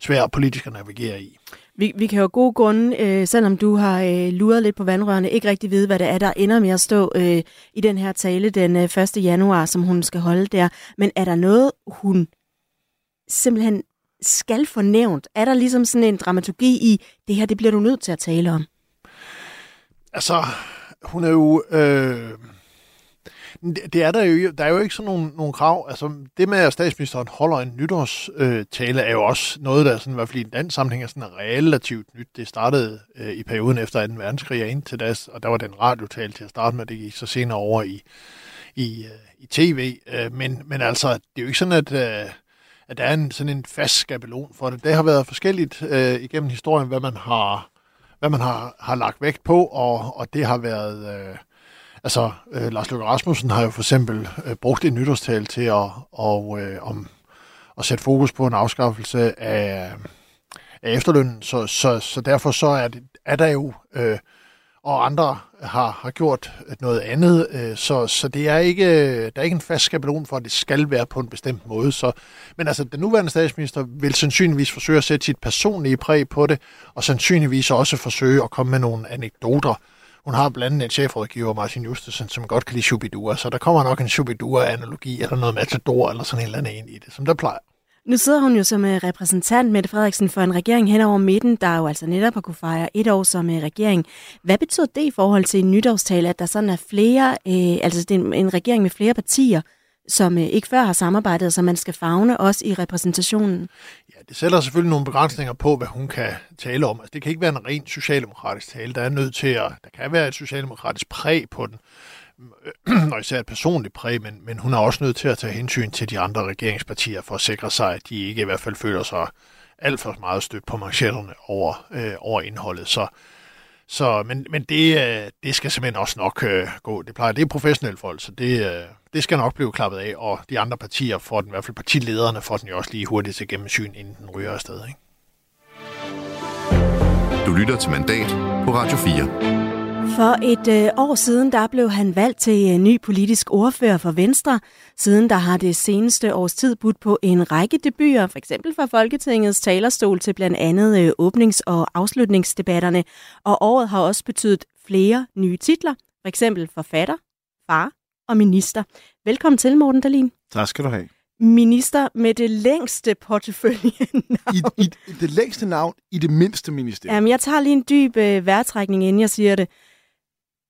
svær politisk at navigere i. Vi, vi kan jo gode grunde, øh, selvom du har øh, luret lidt på vandrørene, ikke rigtig vide, hvad det er, der ender med at stå øh, i den her tale den øh, 1. januar, som hun skal holde der. Men er der noget, hun simpelthen skal få nævnt? Er der ligesom sådan en dramaturgi i, det her, det bliver du nødt til at tale om? Altså, hun er jo... Øh det er der jo, der er jo ikke sådan nogle, nogle krav. Altså, det med, at statsministeren holder en nytårstale, er jo også noget, der sådan, i hvert fald i den dansk sammenhæng er sådan relativt nyt. Det startede øh, i perioden efter 2. verdenskrig og indtil da, og der var den radiotale til at starte med, det gik så senere over i, i, øh, i tv. Øh, men, men altså, det er jo ikke sådan, at, øh, at der er en, sådan en fast skabelon for det. Det har været forskelligt øh, igennem historien, hvad man har, hvad man har, har lagt vægt på, og, og det har været... Øh, Altså, øh, Lars Løkke Rasmussen har jo for eksempel øh, brugt en nytårstal til at, og, øh, om, at sætte fokus på en afskaffelse af, af efterlønnen, så, så, så derfor så er, det, er der jo, øh, og andre har, har gjort noget andet, øh, så, så det er ikke, der er ikke en fast skabelon for, at det skal være på en bestemt måde. Så, men altså, den nuværende statsminister vil sandsynligvis forsøge at sætte sit personlige præg på det, og sandsynligvis også forsøge at komme med nogle anekdoter, hun har blandt andet en chefrådgiver, Martin Justesen, som godt kan lide Shubidua, så der kommer nok en Shubidua-analogi eller noget Matador eller sådan en eller anden ind i det, som der plejer. Nu sidder hun jo som øh, repræsentant, Mette Frederiksen, for en regering hen over midten, der jo altså netop har kunne fejre et år som øh, regering. Hvad betyder det i forhold til en nytårstale, at der sådan er flere, øh, altså det er en, en regering med flere partier, som øh, ikke før har samarbejdet, så man skal fagne også i repræsentationen? Det sætter selvfølgelig nogle begrænsninger på, hvad hun kan tale om. Altså, det kan ikke være en ren socialdemokratisk tale. Der er nødt til at, der kan være et socialdemokratisk præg på den, og især et personligt præg, men, men hun er også nødt til at tage hensyn til de andre regeringspartier for at sikre sig, at de ikke i hvert fald føler sig alt for meget stødt på manchetterne over, øh, over indholdet. Så, så, men, men det, øh, det skal simpelthen også nok øh, gå. Det plejer, det er professionelle folk, så det, øh, det skal nok blive klappet af, og de andre partier får den, i hvert fald partilederne får den jo også lige hurtigt til gennemsyn, inden den ryger afsted. Ikke? Du lytter til Mandat på Radio 4. For et øh, år siden, der blev han valgt til en ny politisk ordfører for Venstre. Siden der har det seneste års tid budt på en række debuter, for eksempel fra Folketingets talerstol til blandt andet øh, åbnings- og afslutningsdebatterne. Og året har også betydet flere nye titler, for eksempel forfatter, far og minister. Velkommen til, Morten Dahlin. Tak skal du have. Minister med det længste portefølje I, i, det længste navn i det mindste ministerium. Jamen, jeg tager lige en dyb øh, vejrtrækning, inden jeg siger det.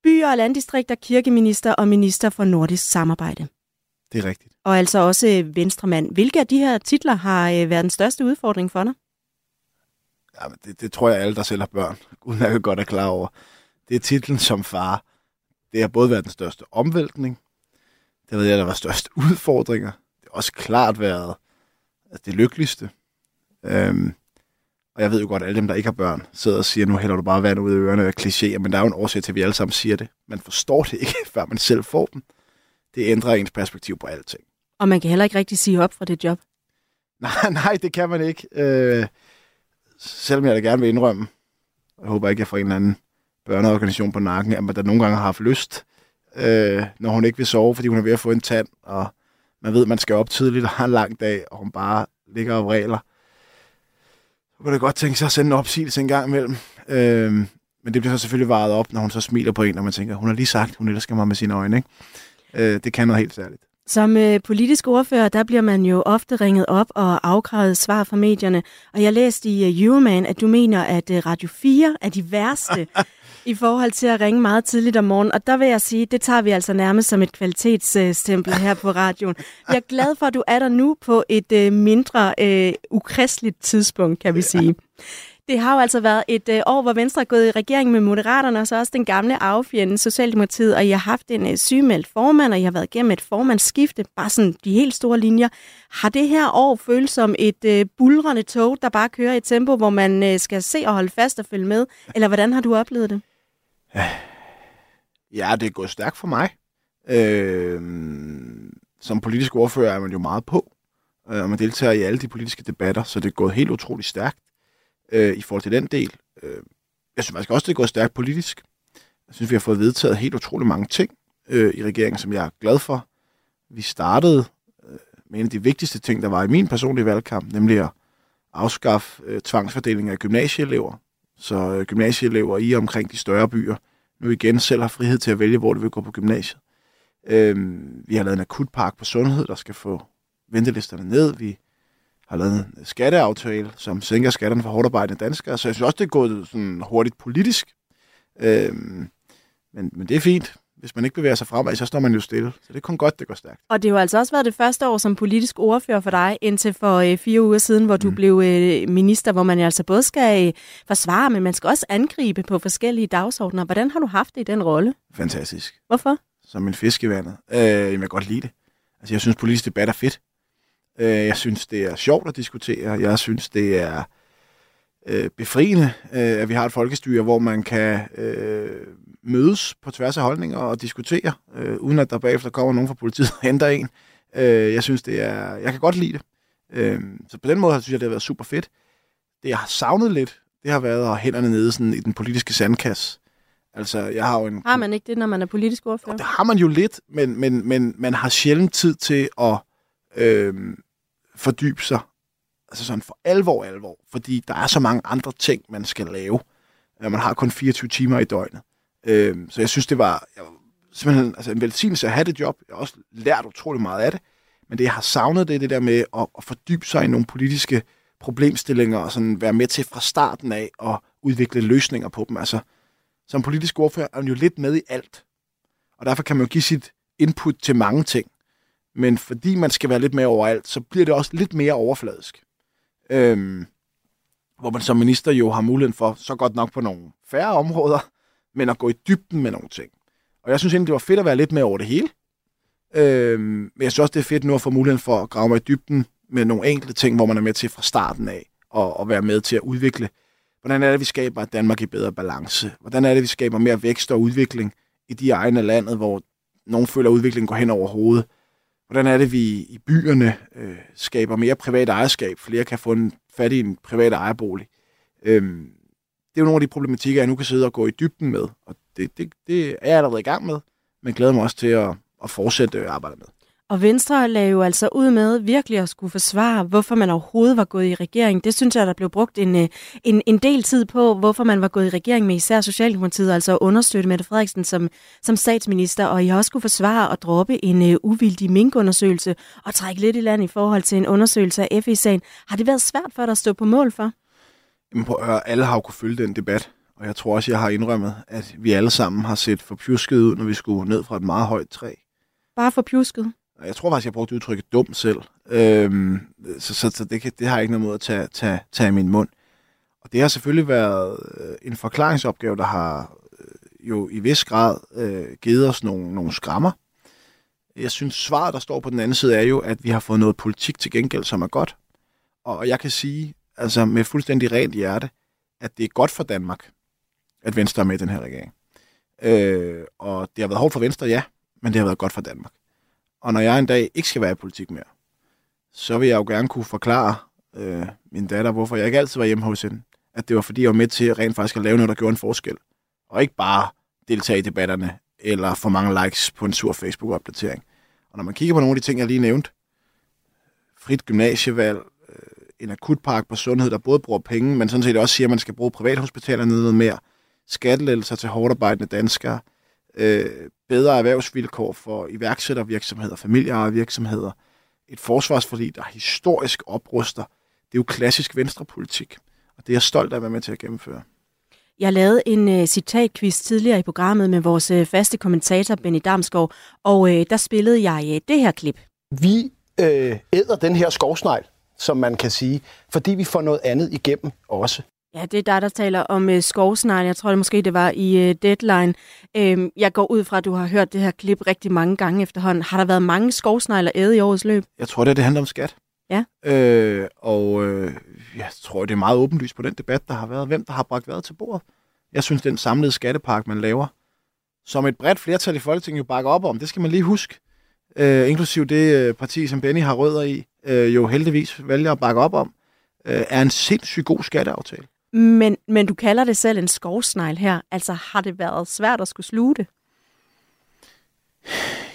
Byer og landdistrikter, kirkeminister og minister for nordisk samarbejde. Det er rigtigt. Og altså også øh, venstremand. Hvilke af de her titler har øh, været den største udfordring for dig? Ja, det, det tror jeg alle, der selv har børn, uden at godt er klar over. Det er titlen som far. Det har både været den største omvæltning. Det ved jeg, der var største udfordringer. Det har også klart været det lykkeligste. Øhm, og jeg ved jo godt, at alle dem, der ikke har børn, sidder og siger, nu hælder du bare vand ud af ørerne og klichéer, men der er jo en årsag til, at vi alle sammen siger det. Man forstår det ikke, før man selv får dem. Det ændrer ens perspektiv på alting. Og man kan heller ikke rigtig sige op fra det job. Nej, nej, det kan man ikke. Øh, selvom jeg da gerne vil indrømme, jeg håber ikke, jeg får en eller anden børneorganisation på nakken, at man der nogle gange har haft lyst, øh, når hun ikke vil sove, fordi hun er ved at få en tand, og man ved, at man skal op tidligt og har en lang dag, og hun bare ligger og vræler kunne det godt tænke sig at sende en opsigelse en gang imellem. Øhm, men det bliver så selvfølgelig varet op, når hun så smiler på en, og man tænker, hun har lige sagt, hun elsker mig med sine øjne. Ikke? Øh, det kan noget helt særligt. Som øh, politisk ordfører, der bliver man jo ofte ringet op og afkrævet svar fra medierne. Og jeg læste i uh, Euroman, at du mener, at uh, Radio 4 er de værste i forhold til at ringe meget tidligt om morgenen. Og der vil jeg sige, det tager vi altså nærmest som et kvalitetsstempel her på radioen. Jeg er glad for, at du er der nu på et øh, mindre øh, ukristeligt tidspunkt, kan vi sige. Det har jo altså været et øh, år, hvor Venstre er gået i regering med Moderaterne, og så også den gamle affjende Socialdemokratiet, og I har haft en øh, sygemeldt formand, og I har været igennem et formandsskifte, bare sådan de helt store linjer. Har det her år følt som et øh, bulrende tog, der bare kører i et tempo, hvor man øh, skal se og holde fast og følge med, eller hvordan har du oplevet det? Ja, det er gået stærkt for mig. Øh, som politisk ordfører er man jo meget på, øh, og man deltager i alle de politiske debatter, så det er gået helt utroligt stærkt øh, i forhold til den del. Øh, jeg synes faktisk også, det er gået stærkt politisk. Jeg synes, vi har fået vedtaget helt utrolig mange ting øh, i regeringen, som jeg er glad for. Vi startede øh, med en af de vigtigste ting, der var i min personlige valgkamp, nemlig at afskaffe øh, tvangsfordeling af gymnasieelever, så øh, gymnasieelever i omkring de større byer nu igen selv har frihed til at vælge, hvor de vil gå på gymnasiet. Øhm, vi har lavet en akutpark på sundhed, der skal få ventelisterne ned. Vi har lavet en skatteaftale, som sænker skatterne for hårdarbejdende danskere. Så jeg synes også, det er gået sådan hurtigt politisk. Øhm, men, men det er fint hvis man ikke bevæger sig fremad, så står man jo stille. Så det er kun godt, det går stærkt. Og det har jo altså også været det første år som politisk ordfører for dig, indtil for øh, fire uger siden, hvor du mm. blev øh, minister, hvor man altså både skal øh, forsvare, men man skal også angribe på forskellige dagsordner. Hvordan har du haft det i den rolle? Fantastisk. Hvorfor? Som en fisk i vandet. Øh, jeg kan godt lide det. Altså, jeg synes, politisk debat er fedt. Øh, jeg synes, det er sjovt at diskutere. Jeg synes, det er øh, befriende, øh, at vi har et folkestyre, hvor man kan øh, mødes på tværs af holdninger og diskutere, øh, uden at der bagefter kommer nogen fra politiet og henter en. Øh, jeg synes, det er... Jeg kan godt lide det. Øh, så på den måde synes jeg, det har været super fedt. Det, jeg har savnet lidt, det har været at hænderne nede sådan, i den politiske sandkasse. Altså, jeg har jo en... Har man ikke det, når man er politisk ordfører? Det har man jo lidt, men, men, men man har sjældent tid til at øh, fordybe sig. Altså sådan for alvor, alvor. Fordi der er så mange andre ting, man skal lave. Man har kun 24 timer i døgnet. Øh, så jeg synes, det var, jeg var simpelthen altså en velsignelse at have det job. Jeg har også lært utrolig meget af det. Men det, jeg har savnet, det er det der med at, at fordybe sig i nogle politiske problemstillinger og sådan være med til fra starten af at udvikle løsninger på dem. Altså, som politisk ordfører er man jo lidt med i alt. Og derfor kan man jo give sit input til mange ting. Men fordi man skal være lidt mere overalt, så bliver det også lidt mere overfladisk. Øhm, hvor man som minister jo har muligheden for, så godt nok på nogle færre områder, men at gå i dybden med nogle ting. Og jeg synes egentlig, det var fedt at være lidt med over det hele. Øhm, men jeg synes også, det er fedt nu at få muligheden for at grave mig i dybden med nogle enkelte ting, hvor man er med til fra starten af, og, og være med til at udvikle, Hvordan er det, vi skaber et Danmark i bedre balance? Hvordan er det, vi skaber mere vækst og udvikling i de egne af landet, hvor nogen føler, at udviklingen går hen over hovedet? Hvordan er det, vi i byerne øh, skaber mere privat ejerskab? Flere kan få en fat i en privat ejerbolig. Øhm, det er jo nogle af de problematikker, jeg nu kan sidde og gå i dybden med. Og det, det, det er jeg allerede i gang med, men glæder mig også til at, at fortsætte arbejdet med. Og Venstre lagde jo altså ud med virkelig at skulle forsvare, hvorfor man overhovedet var gået i regering. Det synes jeg, der blev brugt en, øh, en, en del tid på, hvorfor man var gået i regering med især Socialdemokratiet, altså at understøtte Mette Frederiksen som, som statsminister. Og I har også skulle forsvare at droppe en uh, uvildig minkundersøgelse og trække lidt i land i forhold til en undersøgelse af FE-sagen. Har det været svært for dig at stå på mål for? Jamen, på, alle har jo kunne følge den debat, og jeg tror også, jeg har indrømmet, at vi alle sammen har set for pjusket ud, når vi skulle ned fra et meget højt træ. Bare for pjusket? Jeg tror faktisk, jeg brugte udtrykket dum selv. Øhm, så så, så det, kan, det har jeg ikke noget måde at tage, tage, tage i min mund. Og det har selvfølgelig været øh, en forklaringsopgave, der har øh, jo i vis grad øh, givet os nogle, nogle skrammer. Jeg synes, svaret, der står på den anden side, er jo, at vi har fået noget politik til gengæld, som er godt. Og jeg kan sige, altså med fuldstændig rent hjerte, at det er godt for Danmark, at Venstre er med i den her regering. Øh, og det har været hårdt for Venstre, ja, men det har været godt for Danmark. Og når jeg en dag ikke skal være i politik mere, så vil jeg jo gerne kunne forklare øh, min datter, hvorfor jeg ikke altid var hjemme hos hende. At det var fordi, jeg var med til rent faktisk at lave noget, der gjorde en forskel. Og ikke bare deltage i debatterne, eller få mange likes på en sur Facebook-opdatering. Og når man kigger på nogle af de ting, jeg lige nævnte, frit gymnasievalg, en akutpark på sundhed, der både bruger penge, men sådan set også siger, at man skal bruge privathospitalerne noget mere, skattelettelser til hårdarbejdende danskere, øh, bedre erhvervsvilkår for iværksættervirksomheder, familieejede virksomheder, et forsvarsforlig, der historisk opruster. Det er jo klassisk venstrepolitik, og det er jeg stolt af at være med til at gennemføre. Jeg lavede en uh, citatquiz tidligere i programmet med vores uh, faste kommentator, Benny Damsgaard, og uh, der spillede jeg uh, det her klip. Vi øh, æder den her skovsnegl, som man kan sige, fordi vi får noget andet igennem også. Ja, det er dig, der taler om uh, skovsnegl. Jeg tror det måske, det var i uh, Deadline. Uh, jeg går ud fra, at du har hørt det her klip rigtig mange gange efterhånden. Har der været mange skovsnegler æde i årets løb? Jeg tror, det, det handler om skat. Ja. Øh, og øh, jeg tror, det er meget åbenlyst på den debat, der har været. Hvem der har bragt hvad til bordet? Jeg synes, den samlede skattepark, man laver, som et bredt flertal i Folketinget jo bakker op om, det skal man lige huske. Øh, inklusiv det øh, parti, som Benny har rødder i, øh, jo heldigvis vælger at bakke op om, øh, er en sindssygt god skatteaftale. Men, men du kalder det selv en skovsnegl her. Altså, har det været svært at skulle sluge det?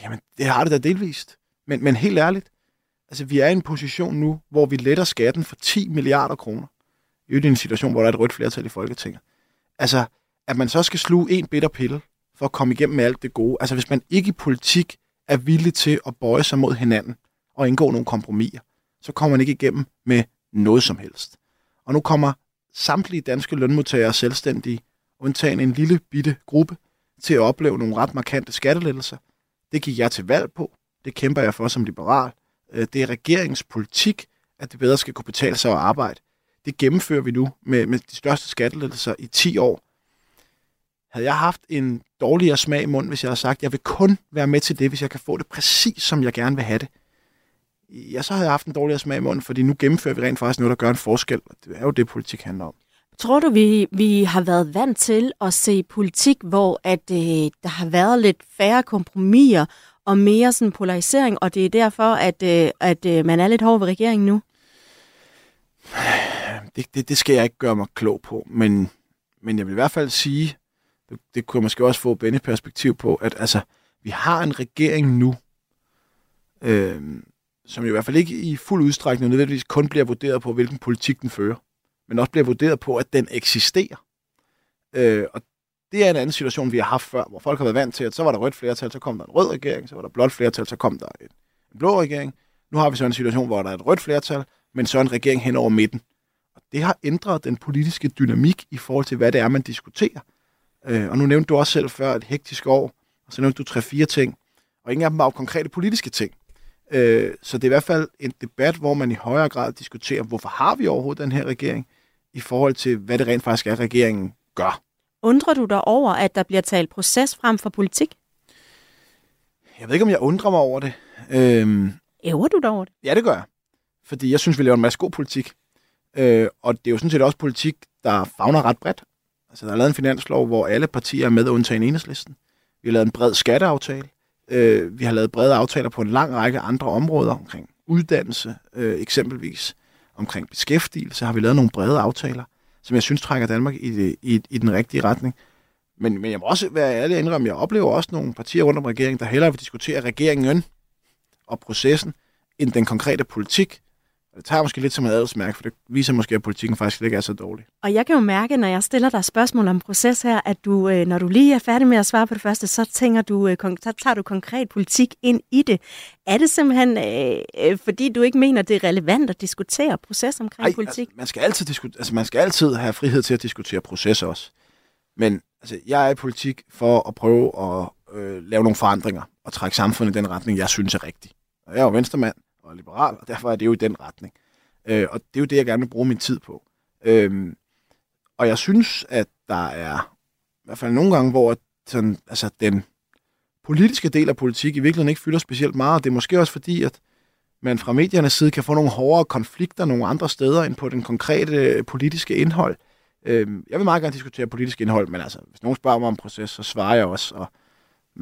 Jamen, det har det da delvist. Men, men helt ærligt, altså, vi er i en position nu, hvor vi letter skatten for 10 milliarder kroner. I en situation, hvor der er et rødt flertal i Folketinget. Altså, at man så skal sluge en bitter pille for at komme igennem med alt det gode. Altså, hvis man ikke i politik er villig til at bøje sig mod hinanden og indgå nogle kompromiser, så kommer man ikke igennem med noget som helst. Og nu kommer samtlige danske lønmodtagere selvstændige, undtagen en lille bitte gruppe, til at opleve nogle ret markante skattelettelser. Det gik jeg til valg på. Det kæmper jeg for som liberal. Øh, det er regeringens politik, at det bedre skal kunne betale sig at arbejde. Det gennemfører vi nu med, med de største skattelettelser i 10 år. Havde jeg haft en dårligere smag i munden, hvis jeg havde sagt, at jeg vil kun være med til det, hvis jeg kan få det præcis, som jeg gerne vil have det, ja, så havde jeg haft en dårligere smag i munden, fordi nu gennemfører vi rent faktisk noget, der gør en forskel. Det er jo det, politik handler om. Tror du, vi, vi har været vant til at se politik, hvor at, øh, der har været lidt færre kompromiser og mere sådan polarisering, og det er derfor, at, øh, at øh, man er lidt hård ved regeringen nu? Det, det, det skal jeg ikke gøre mig klog på, men, men jeg vil i hvert fald sige, det, det kunne jeg måske også få Benny perspektiv på, at altså, vi har en regering nu, øh, som i hvert fald ikke i fuld udstrækning nødvendigvis kun bliver vurderet på, hvilken politik den fører, men også bliver vurderet på, at den eksisterer. Øh, og det er en anden situation, vi har haft før, hvor folk har været vant til, at så var der rødt flertal, så kom der en rød regering, så var der blåt flertal, så kom der en, en blå regering. Nu har vi så en situation, hvor der er et rødt flertal, men så en regering hen over midten. Og det har ændret den politiske dynamik i forhold til, hvad det er, man diskuterer. Øh, og nu nævnte du også selv før et hektisk år, og så nævnte du tre-fire ting, og ingen af dem var jo konkrete politiske ting. Øh, så det er i hvert fald en debat, hvor man i højere grad diskuterer, hvorfor har vi overhovedet den her regering, i forhold til, hvad det rent faktisk er, regeringen gør. Undrer du dig over, at der bliver talt proces frem for politik? Jeg ved ikke, om jeg undrer mig over det. Øhm, Æver du dig over det? Ja, det gør jeg. Fordi jeg synes, vi laver en masse god politik. Øh, og det er jo sådan set også politik, der fagner ret bredt. Altså, der er lavet en finanslov, hvor alle partier er med, undtagen enhedslisten. Vi har lavet en bred skatteaftale. Øh, vi har lavet brede aftaler på en lang række andre områder omkring uddannelse, øh, eksempelvis omkring beskæftigelse, har vi lavet nogle brede aftaler, som jeg synes trækker Danmark i, det, i, i den rigtige retning. Men, men jeg må også være ærlig og indrømme, jeg oplever også nogle partier rundt om regeringen, der hellere vil diskutere regeringen og processen, end den konkrete politik. Og det tager måske lidt som et adelsmærke, for det viser måske, at politikken faktisk ikke er så dårlig. Og jeg kan jo mærke, når jeg stiller dig spørgsmål om proces her, at du, øh, når du lige er færdig med at svare på det første, så, tænker du, øh, så tager du konkret politik ind i det. Er det simpelthen, øh, fordi du ikke mener, det er relevant at diskutere proces omkring Ej, politik? Altså, man, skal altid disku- altså, man skal altid have frihed til at diskutere proces også. Men altså, jeg er i politik for at prøve at øh, lave nogle forandringer og trække samfundet i den retning, jeg synes er rigtig. Og jeg er jo venstremand og liberal, og derfor er det jo i den retning. Øh, og det er jo det, jeg gerne vil bruge min tid på. Øhm, og jeg synes, at der er i hvert fald nogle gange, hvor sådan, altså, den politiske del af politik i virkeligheden ikke fylder specielt meget. Det er måske også fordi, at man fra mediernes side kan få nogle hårdere konflikter nogle andre steder end på den konkrete øh, politiske indhold. Øhm, jeg vil meget gerne diskutere politisk indhold, men altså, hvis nogen spørger mig om proces, så svarer jeg også, og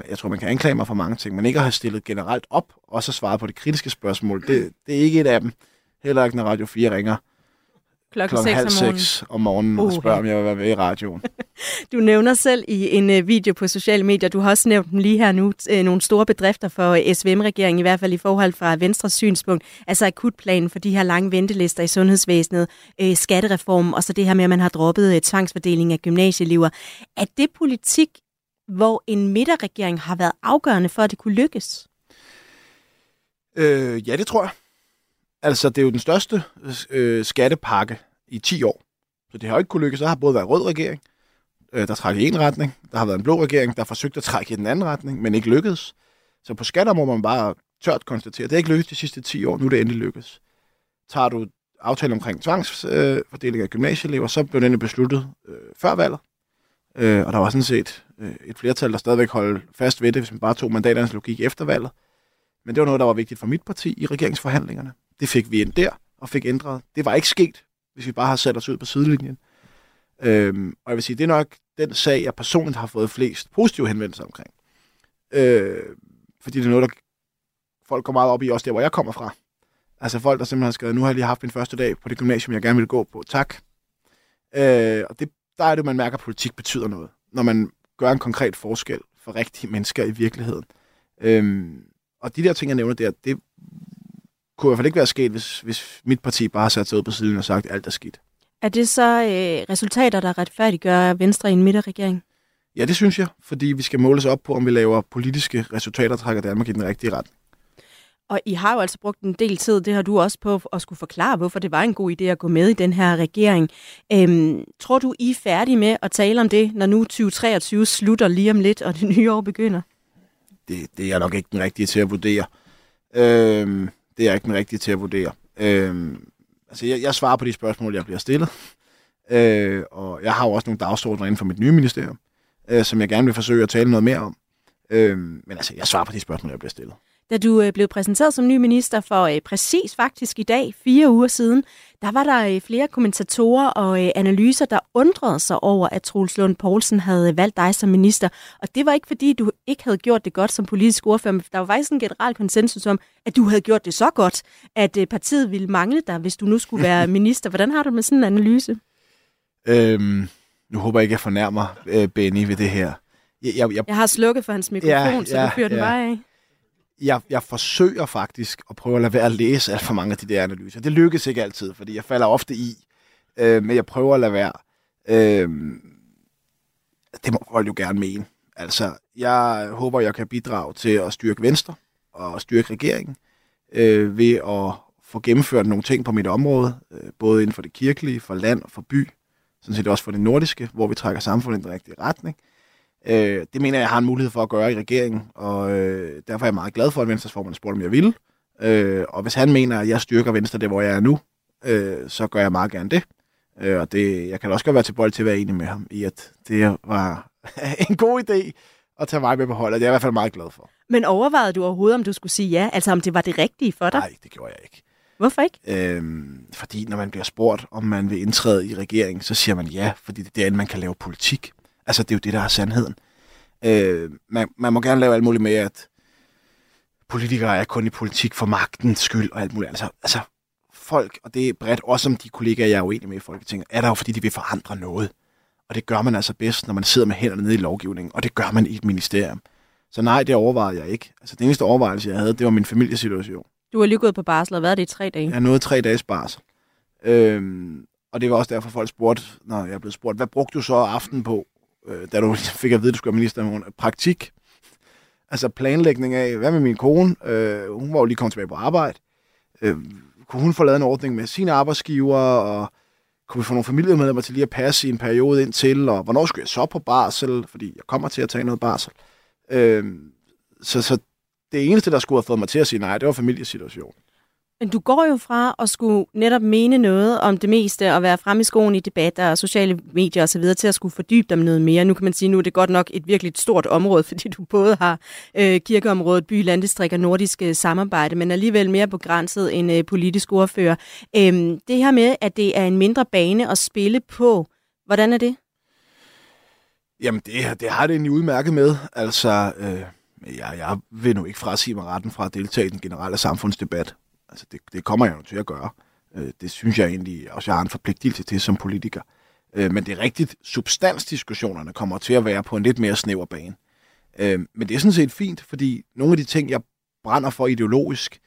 jeg tror, man kan anklage mig for mange ting, men ikke at have stillet generelt op, og så svaret på de kritiske spørgsmål, det, det er ikke et af dem. Heller ikke, når Radio 4 ringer Klokken klokken halv seks om seks om morgenen og Uha. spørger, om jeg vil være med i radioen. Du nævner selv i en øh, video på sociale medier, du har også nævnt dem lige her nu, øh, nogle store bedrifter for øh, SVM-regeringen, i hvert fald i forhold fra Venstres synspunkt, altså akutplanen for de her lange ventelister i sundhedsvæsenet, øh, skattereformen, og så det her med, at man har droppet øh, tvangsfordeling af gymnasieelever. Er det politik, hvor en midterregering har været afgørende for, at det kunne lykkes? Øh, ja, det tror jeg. Altså, det er jo den største øh, skattepakke i 10 år. Så det har jo ikke kunne lykkes. Der har både været en rød regering, øh, der trækker i en retning. Der har været en blå regering, der forsøgte at trække i den anden retning, men ikke lykkedes. Så på skatter må man bare tørt konstatere, det er ikke lykkedes de sidste 10 år. Nu er det endelig lykkedes. Tager du aftalen omkring tvangsfordeling øh, af gymnasieelever, så blev den besluttet øh, før valget. Øh, og der var sådan set øh, et flertal, der stadigvæk holdt fast ved det, hvis man bare tog mandaternes logik efter valget. Men det var noget, der var vigtigt for mit parti i regeringsforhandlingerne. Det fik vi ind der og fik ændret. Det var ikke sket, hvis vi bare har sat os ud på sidelinjen. Øhm, og jeg vil sige, det er nok den sag, jeg personligt har fået flest positive henvendelser omkring. Øh, fordi det er noget, der folk går meget op i, også der, hvor jeg kommer fra. Altså folk, der simpelthen har skrevet, nu har jeg lige haft min første dag på det gymnasium, jeg gerne vil gå på. Tak. Øh, og det, der er det, man mærker, at politik betyder noget. Når man gør en konkret forskel for rigtige mennesker i virkeligheden. Øhm, og de der ting, jeg nævner der, det kunne i hvert fald ikke være sket, hvis, hvis mit parti bare har sat sig ud på siden og sagt, alt er skidt. Er det så øh, resultater, der retfærdiggør Venstre i en midterregering? Ja, det synes jeg, fordi vi skal måles op på, om vi laver politiske resultater, der trækker Danmark i den rigtige retning. Og I har jo altså brugt en del tid, det har du også på at skulle forklare, hvorfor det var en god idé at gå med i den her regering. Øhm, tror du, I er færdige med at tale om det, når nu 2023 slutter lige om lidt, og det nye år begynder? Det, det er jeg nok ikke den rigtige til at vurdere. Øhm, det er jeg ikke den rigtige til at vurdere. Øhm, altså, jeg, jeg svarer på de spørgsmål, jeg bliver stillet. Øh, og jeg har jo også nogle dagsordner inden for mit nye ministerium, øh, som jeg gerne vil forsøge at tale noget mere om. Øh, men altså, jeg svarer på de spørgsmål, jeg bliver stillet. Da du øh, blev præsenteret som ny minister for øh, præcis faktisk i dag, fire uger siden, der var der øh, flere kommentatorer og analyser, der undrede sig over, at Troels Lund Poulsen havde valgt dig som minister. Og det var ikke fordi, du ikke havde gjort det godt som politisk ordfører, men der var faktisk en generel konsensus om, at du havde gjort det så godt, at partiet ville mangle dig, hvis du nu skulle være minister. Hvordan har du med sådan en analyse? Øhm, nu håber jeg ikke, jeg fornærmer øh, Benny ved det her. Jeg, jeg, jeg, Jeg har slukket for hans mikrofon, Ja, så ja, du fyrer den ja. bare af jeg, jeg forsøger faktisk at prøve at lade være at læse alt for mange af de der analyser. Det lykkes ikke altid, fordi jeg falder ofte i, øh, men jeg prøver at lade være. Øh, det må folk jo gerne mene. Altså, jeg håber, jeg kan bidrage til at styrke Venstre og styrke regeringen øh, ved at få gennemført nogle ting på mit område, øh, både inden for det kirkelige, for land og for by, sådan set også for det nordiske, hvor vi trækker samfundet i den rigtige retning. Øh, det mener jeg, jeg har en mulighed for at gøre i regeringen, og øh, derfor er jeg meget glad for, at Venstres formand spurgte, om jeg ville. Øh, og hvis han mener, at jeg styrker Venstre der, hvor jeg er nu, øh, så gør jeg meget gerne det. Øh, og det, jeg kan også godt være til bold til at være enig med ham i, at det var en god idé at tage mig med på holdet. Det er jeg i hvert fald meget glad for. Men overvejede du overhovedet, om du skulle sige ja? Altså om det var det rigtige for dig? Nej, det gjorde jeg ikke. Hvorfor ikke? Øhm, fordi når man bliver spurgt, om man vil indtræde i regeringen, så siger man ja, fordi det er derinde, man kan lave politik. Altså, det er jo det, der er sandheden. Øh, man, man må gerne lave alt muligt med, at politikere er kun i politik for magtens skyld og alt muligt. Altså, altså folk, og det er bredt, også om de kollegaer, jeg er uenig med i Folketinget, er der jo, fordi de vil forandre noget. Og det gør man altså bedst, når man sidder med hænderne nede i lovgivningen, og det gør man i et ministerium. Så nej, det overvejede jeg ikke. Altså, den eneste overvejelse, jeg havde, det var min familiesituation. Du har lige gået på barsel og været det i tre dage. Jeg nåede tre dages barsel. Øhm, og det var også derfor, folk spurgte, når jeg blev spurgt, hvad brugte du så aften på, øh, da du fik at vide, at du skulle være minister? Praktik. Altså planlægning af, hvad med min kone? Øh, hun var jo lige kommet tilbage på arbejde. Øh, kunne hun få lavet en ordning med sine arbejdsgiver, og kunne vi få nogle familiemedlemmer til lige at passe i en periode indtil, og hvornår skulle jeg så på barsel, fordi jeg kommer til at tage noget barsel. Øh, så, så det eneste, der skulle have fået mig til at sige nej, det var familiesituationen. Men du går jo fra at skulle netop mene noget om det meste, og være frem i skoen i debatter og sociale medier osv., til at skulle fordybe dem noget mere. Nu kan man sige, nu er det godt nok et virkelig stort område, fordi du både har øh, kirkeområdet, by, landestrik og nordisk øh, samarbejde, men alligevel mere begrænset end øh, politisk ordfører. Øhm, det her med, at det er en mindre bane at spille på, hvordan er det? Jamen, det, det har det egentlig udmærket med. Altså, øh, jeg, jeg vil nu ikke frasige mig retten fra at deltage i den generelle samfundsdebat. Altså, det, det kommer jeg jo til at gøre. Øh, det synes jeg egentlig også, jeg har en forpligtelse til som politiker. Øh, men det er rigtigt, substansdiskussionerne kommer til at være på en lidt mere snæver bane. Øh, men det er sådan set fint, fordi nogle af de ting, jeg brænder for ideologisk,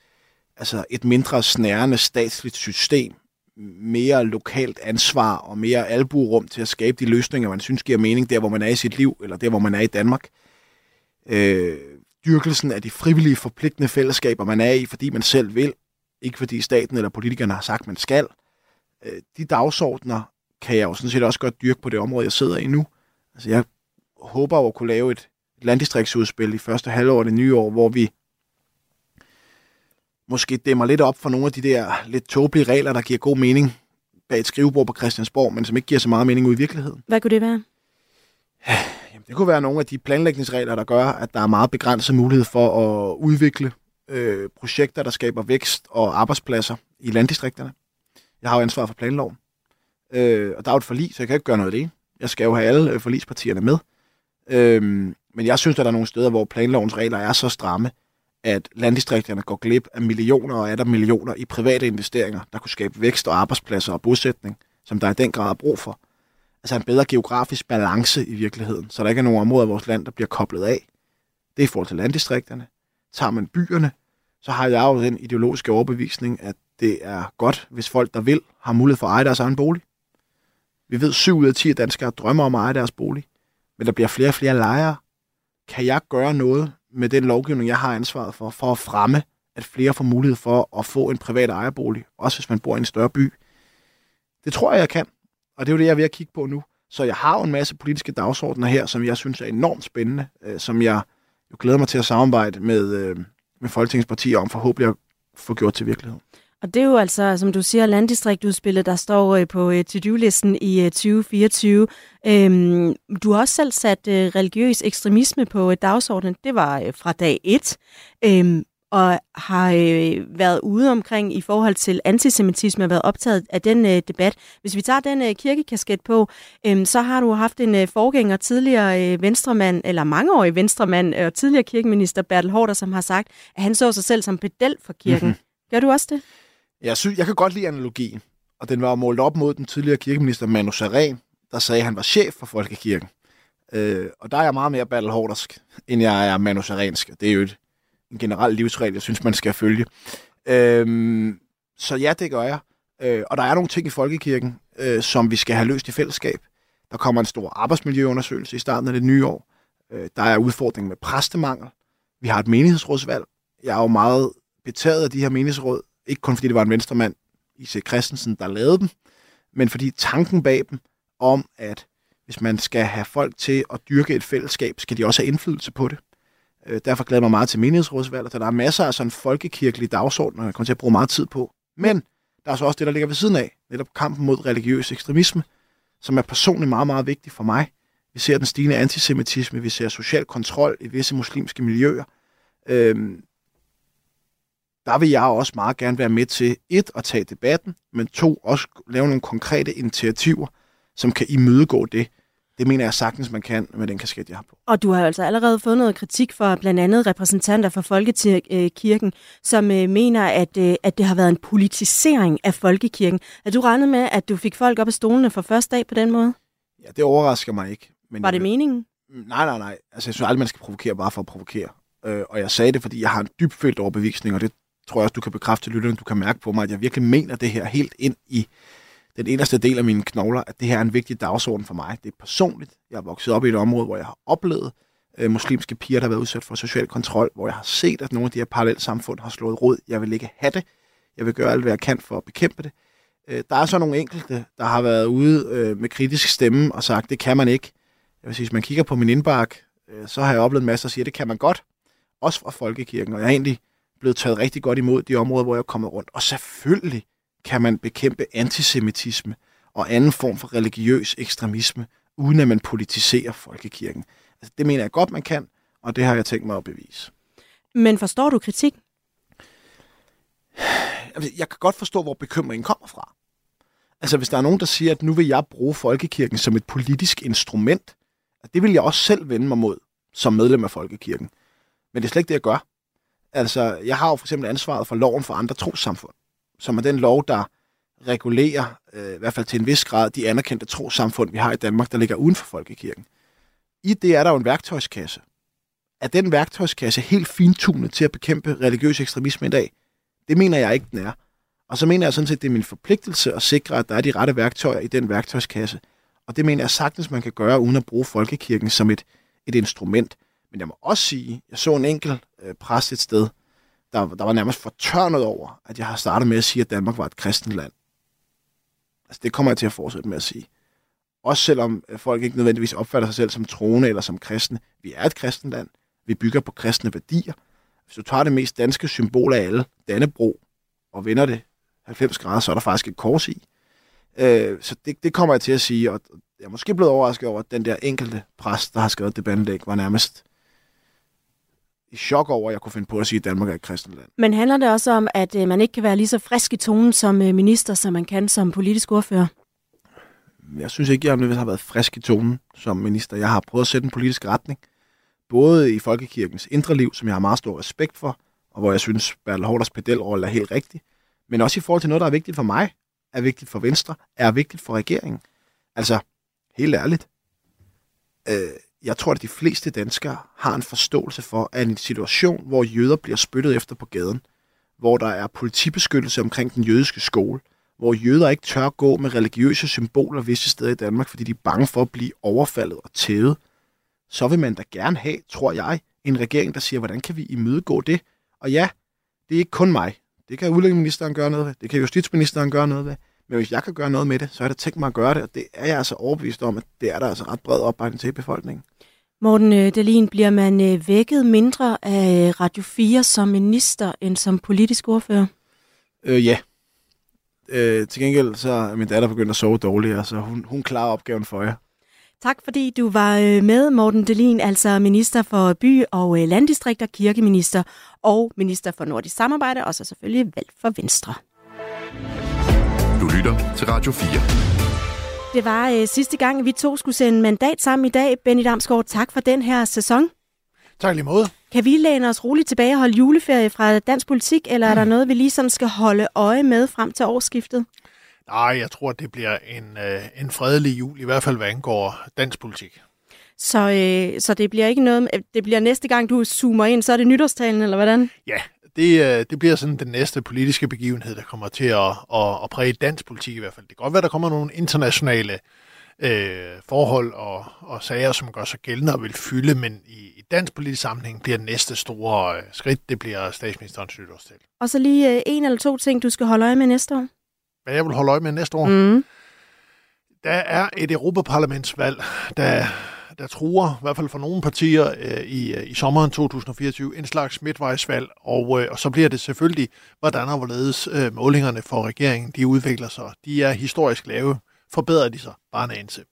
altså et mindre snærende statsligt system, mere lokalt ansvar og mere albuerum til at skabe de løsninger, man synes giver mening der, hvor man er i sit liv, eller der, hvor man er i Danmark. Øh, dyrkelsen af de frivillige forpligtende fællesskaber, man er i, fordi man selv vil, ikke fordi staten eller politikerne har sagt, man skal. Øh, de dagsordner kan jeg jo sådan set også godt dyrke på det område, jeg sidder i nu. Altså jeg håber jo at kunne lave et landdistriktsudspil i første halvår af det nye år, hvor vi måske dæmmer lidt op for nogle af de der lidt tåbelige regler, der giver god mening bag et skrivebord på Christiansborg, men som ikke giver så meget mening ud i virkeligheden. Hvad kunne det være? Jamen, det kunne være nogle af de planlægningsregler, der gør, at der er meget begrænset mulighed for at udvikle øh, projekter, der skaber vækst og arbejdspladser i landdistrikterne. Jeg har jo ansvar for planloven. Øh, og der er jo et forlig, så jeg kan ikke gøre noget af det. Jeg skal jo have alle øh, forlispartierne med. Øh, men jeg synes, at der er nogle steder, hvor planlovens regler er så stramme, at landdistrikterne går glip af millioner og er der millioner i private investeringer, der kunne skabe vækst og arbejdspladser og bosætning, som der i den grad er brug for. Altså en bedre geografisk balance i virkeligheden, så der ikke er nogen områder i vores land, der bliver koblet af. Det er i forhold til landdistrikterne. Tager man byerne, så har jeg jo den ideologiske overbevisning, at det er godt, hvis folk, der vil, har mulighed for at eje deres egen bolig. Vi ved, at 7 ud af 10 danskere drømmer om at eje deres bolig, men der bliver flere og flere lejere. Kan jeg gøre noget med den lovgivning, jeg har ansvaret for, for at fremme, at flere får mulighed for at få en privat ejerbolig, også hvis man bor i en større by? Det tror jeg, jeg kan, og det er jo det, jeg er ved at kigge på nu. Så jeg har jo en masse politiske dagsordner her, som jeg synes er enormt spændende, øh, som jeg jo glæder mig til at samarbejde med, øh, med Folketingets partier om forhåbentlig at få gjort til virkelighed. Og det er jo altså, som du siger, landdistriktudspillet, der står øh, på øh, to-do-listen i øh, 2024. Øhm, du har også selv sat øh, religiøs ekstremisme på øh, dagsordenen. Det var fra dag 1. Øhm, og har øh, været ude omkring i forhold til antisemitisme og været optaget af den øh, debat. Hvis vi tager den øh, kirkekasket på, øh, så har du haft en øh, forgænger, tidligere øh, venstremand, eller mangeårig venstremand og tidligere kirkeminister Bertel Hårder, som har sagt, at han så sig selv som pedel for kirken. Mm-hmm. Gør du også det? Jeg, synes, jeg kan godt lide analogien, og den var målt op mod den tidligere kirkeminister Manu Saren, der sagde, at han var chef for Folkekirken. Øh, og der er jeg meget mere Bertel Hårdersk, end jeg er Manu Sarensk. Det er jo et en generel livsregel, jeg synes, man skal følge. Øhm, så ja, det gør jeg. Øh, og der er nogle ting i folkekirken, øh, som vi skal have løst i fællesskab. Der kommer en stor arbejdsmiljøundersøgelse i starten af det nye år. Øh, der er udfordringen med præstemangel. Vi har et menighedsrådsvalg. Jeg er jo meget betaget af de her menighedsråd. Ikke kun fordi det var en venstremand, I.C. Christensen, der lavede dem, men fordi tanken bag dem om, at hvis man skal have folk til at dyrke et fællesskab, skal de også have indflydelse på det. Øh, derfor glæder jeg mig meget til menighedsrådsvalget, der er masser af sådan folkekirkelige dagsordner, jeg kommer til at bruge meget tid på. Men der er så også det, der ligger ved siden af, netop kampen mod religiøs ekstremisme, som er personligt meget, meget vigtig for mig. Vi ser den stigende antisemitisme, vi ser social kontrol i visse muslimske miljøer. Øhm, der vil jeg også meget gerne være med til, et, at tage debatten, men to, også lave nogle konkrete initiativer, som kan imødegå det. Det mener jeg sagtens, man kan med den kasket, jeg har på. Og du har altså allerede fået noget kritik fra blandt andet repræsentanter for Folkekirken, som øh, mener, at, øh, at det har været en politisering af Folkekirken. Er du regnet med, at du fik folk op af stolene for første dag på den måde? Ja, det overrasker mig ikke. Men Var det jeg, meningen? Nej, nej, nej. Altså, jeg synes aldrig, man skal provokere bare for at provokere. Øh, og jeg sagde det, fordi jeg har en dybfølt overbevisning, og det tror jeg også, du kan bekræfte lytterne, du kan mærke på mig, at jeg virkelig mener det her helt ind i den inderste del af mine knogler, at det her er en vigtig dagsorden for mig. Det er personligt. Jeg er vokset op i et område, hvor jeg har oplevet øh, muslimske piger, der har været udsat for social kontrol, hvor jeg har set, at nogle af de her parallelle samfund har slået rod. Jeg vil ikke have det. Jeg vil gøre alt, hvad jeg kan for at bekæmpe det. Øh, der er så nogle enkelte, der har været ude øh, med kritisk stemme og sagt, det kan man ikke. Jeg vil sige, hvis man kigger på min indbark, øh, så har jeg oplevet masser, der siger, det kan man godt. Også fra Folkekirken. Og jeg er egentlig blevet taget rigtig godt imod de områder, hvor jeg er kommet rundt. Og selvfølgelig kan man bekæmpe antisemitisme og anden form for religiøs ekstremisme, uden at man politiserer folkekirken. Altså, det mener jeg godt, man kan, og det har jeg tænkt mig at bevise. Men forstår du kritik? Altså, Jeg kan godt forstå, hvor bekymringen kommer fra. Altså, hvis der er nogen, der siger, at nu vil jeg bruge folkekirken som et politisk instrument, det vil jeg også selv vende mig mod som medlem af folkekirken. Men det er slet ikke det, jeg gør. Altså, jeg har jo for eksempel ansvaret for loven for andre trossamfund, som er den lov, der regulerer, øh, i hvert fald til en vis grad, de anerkendte trossamfund, vi har i Danmark, der ligger uden for folkekirken. I det er der jo en værktøjskasse. Er den værktøjskasse helt fintunet til at bekæmpe religiøs ekstremisme i dag? Det mener jeg ikke, den er. Og så mener jeg sådan set, at det er min forpligtelse at sikre, at der er de rette værktøjer i den værktøjskasse. Og det mener jeg sagtens, man kan gøre, uden at bruge folkekirken som et, et instrument. Men jeg må også sige, jeg så en enkelt øh, præst et sted, der, der var nærmest fortørnet over, at jeg har startet med at sige, at Danmark var et kristent land. Altså, det kommer jeg til at fortsætte med at sige. Også selvom øh, folk ikke nødvendigvis opfatter sig selv som troende eller som kristne. Vi er et kristent land. Vi bygger på kristne værdier. Hvis du tager det mest danske symbol af alle, Dannebro, og vender det 90 grader, så er der faktisk et kors i. Øh, så det, det kommer jeg til at sige, og jeg er måske blevet overrasket over, at den der enkelte præst, der har skrevet det bandelæg, var nærmest i chok over, at jeg kunne finde på at sige, at Danmark er et kristent land. Men handler det også om, at øh, man ikke kan være lige så frisk i tonen som øh, minister, som man kan som politisk ordfører? Jeg synes ikke, jeg har været frisk i tonen som minister. Jeg har prøvet at sætte en politisk retning, både i Folkekirkens indre liv, som jeg har meget stor respekt for, og hvor jeg synes, Bertel Hårders pedelrolle er helt rigtig, men også i forhold til noget, der er vigtigt for mig, er vigtigt for Venstre, er vigtigt for regeringen. Altså, helt ærligt, øh, jeg tror, at de fleste danskere har en forståelse for, at en situation, hvor jøder bliver spyttet efter på gaden, hvor der er politibeskyttelse omkring den jødiske skole, hvor jøder ikke tør gå med religiøse symboler visse steder i Danmark, fordi de er bange for at blive overfaldet og tævet, så vil man da gerne have, tror jeg, en regering, der siger, hvordan kan vi imødegå det? Og ja, det er ikke kun mig. Det kan udlændingeministeren gøre noget ved. Det kan justitsministeren gøre noget ved. Men hvis jeg kan gøre noget med det, så er det tænkt mig at gøre det, og det er jeg altså overbevist om, at det er der altså ret bred opbakning til i befolkningen. Morten øh, Dalin, bliver man øh, vækket mindre af øh, Radio 4 som minister end som politisk ordfører? Øh, ja. Øh, til gengæld så er min datter begyndt at sove dårligere, så hun, hun klarer opgaven for jer. Tak fordi du var med, Morten Delin, altså minister for by- og landdistrikter, kirkeminister og minister for nordisk samarbejde, og så selvfølgelig valgt for Venstre. Lytter til Radio 4. Det var øh, sidste gang, vi to skulle sende mandat sammen i dag. Benny Damsgaard, tak for den her sæson. Tak lige måde. Kan vi læne os roligt tilbage og holde juleferie fra dansk politik, eller er der noget, vi lige sådan skal holde øje med frem til årsskiftet? Nej, jeg tror, det bliver en, øh, en fredelig jul, i hvert fald hvad angår dansk politik. Så, øh, så det bliver ikke noget, det bliver næste gang, du zoomer ind, så er det nytårstalen, eller hvordan? Ja, det, øh, det bliver sådan den næste politiske begivenhed, der kommer til at, at, at præge dansk politik i hvert fald. Det kan godt være, der kommer nogle internationale øh, forhold og, og sager, som gør sig gældende og vil fylde, men i, i dansk politisk sammenhæng bliver det næste store øh, skridt, det bliver statsministerens nytårstal. Og så lige øh, en eller to ting, du skal holde øje med næste år. Hvad jeg vil holde øje med næste år? Mm. Der er et europaparlamentsvalg, der, der truer, i hvert fald for nogle partier øh, i, øh, i sommeren 2024, en slags midtvejsvalg, og, øh, og så bliver det selvfølgelig, hvordan og hvorledes øh, målingerne for regeringen, de udvikler sig. De er historisk lave. Forbedrer de sig bare en anelse.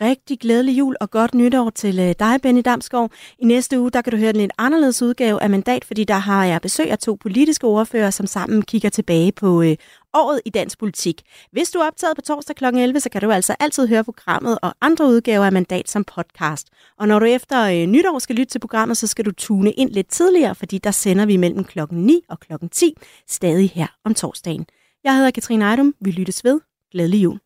Rigtig glædelig jul og godt nytår til øh, dig, Benny Damsgaard. I næste uge der kan du høre en lidt anderledes udgave af Mandat, fordi der har jeg besøg af to politiske ordfører, som sammen kigger tilbage på øh, året i dansk politik. Hvis du er optaget på torsdag kl. 11, så kan du altså altid høre programmet og andre udgaver af Mandat som podcast. Og når du efter øh, nytår skal lytte til programmet, så skal du tune ind lidt tidligere, fordi der sender vi mellem klokken 9 og klokken 10, stadig her om torsdagen. Jeg hedder Katrine Ejdum. Vi lyttes ved. Glædelig jul.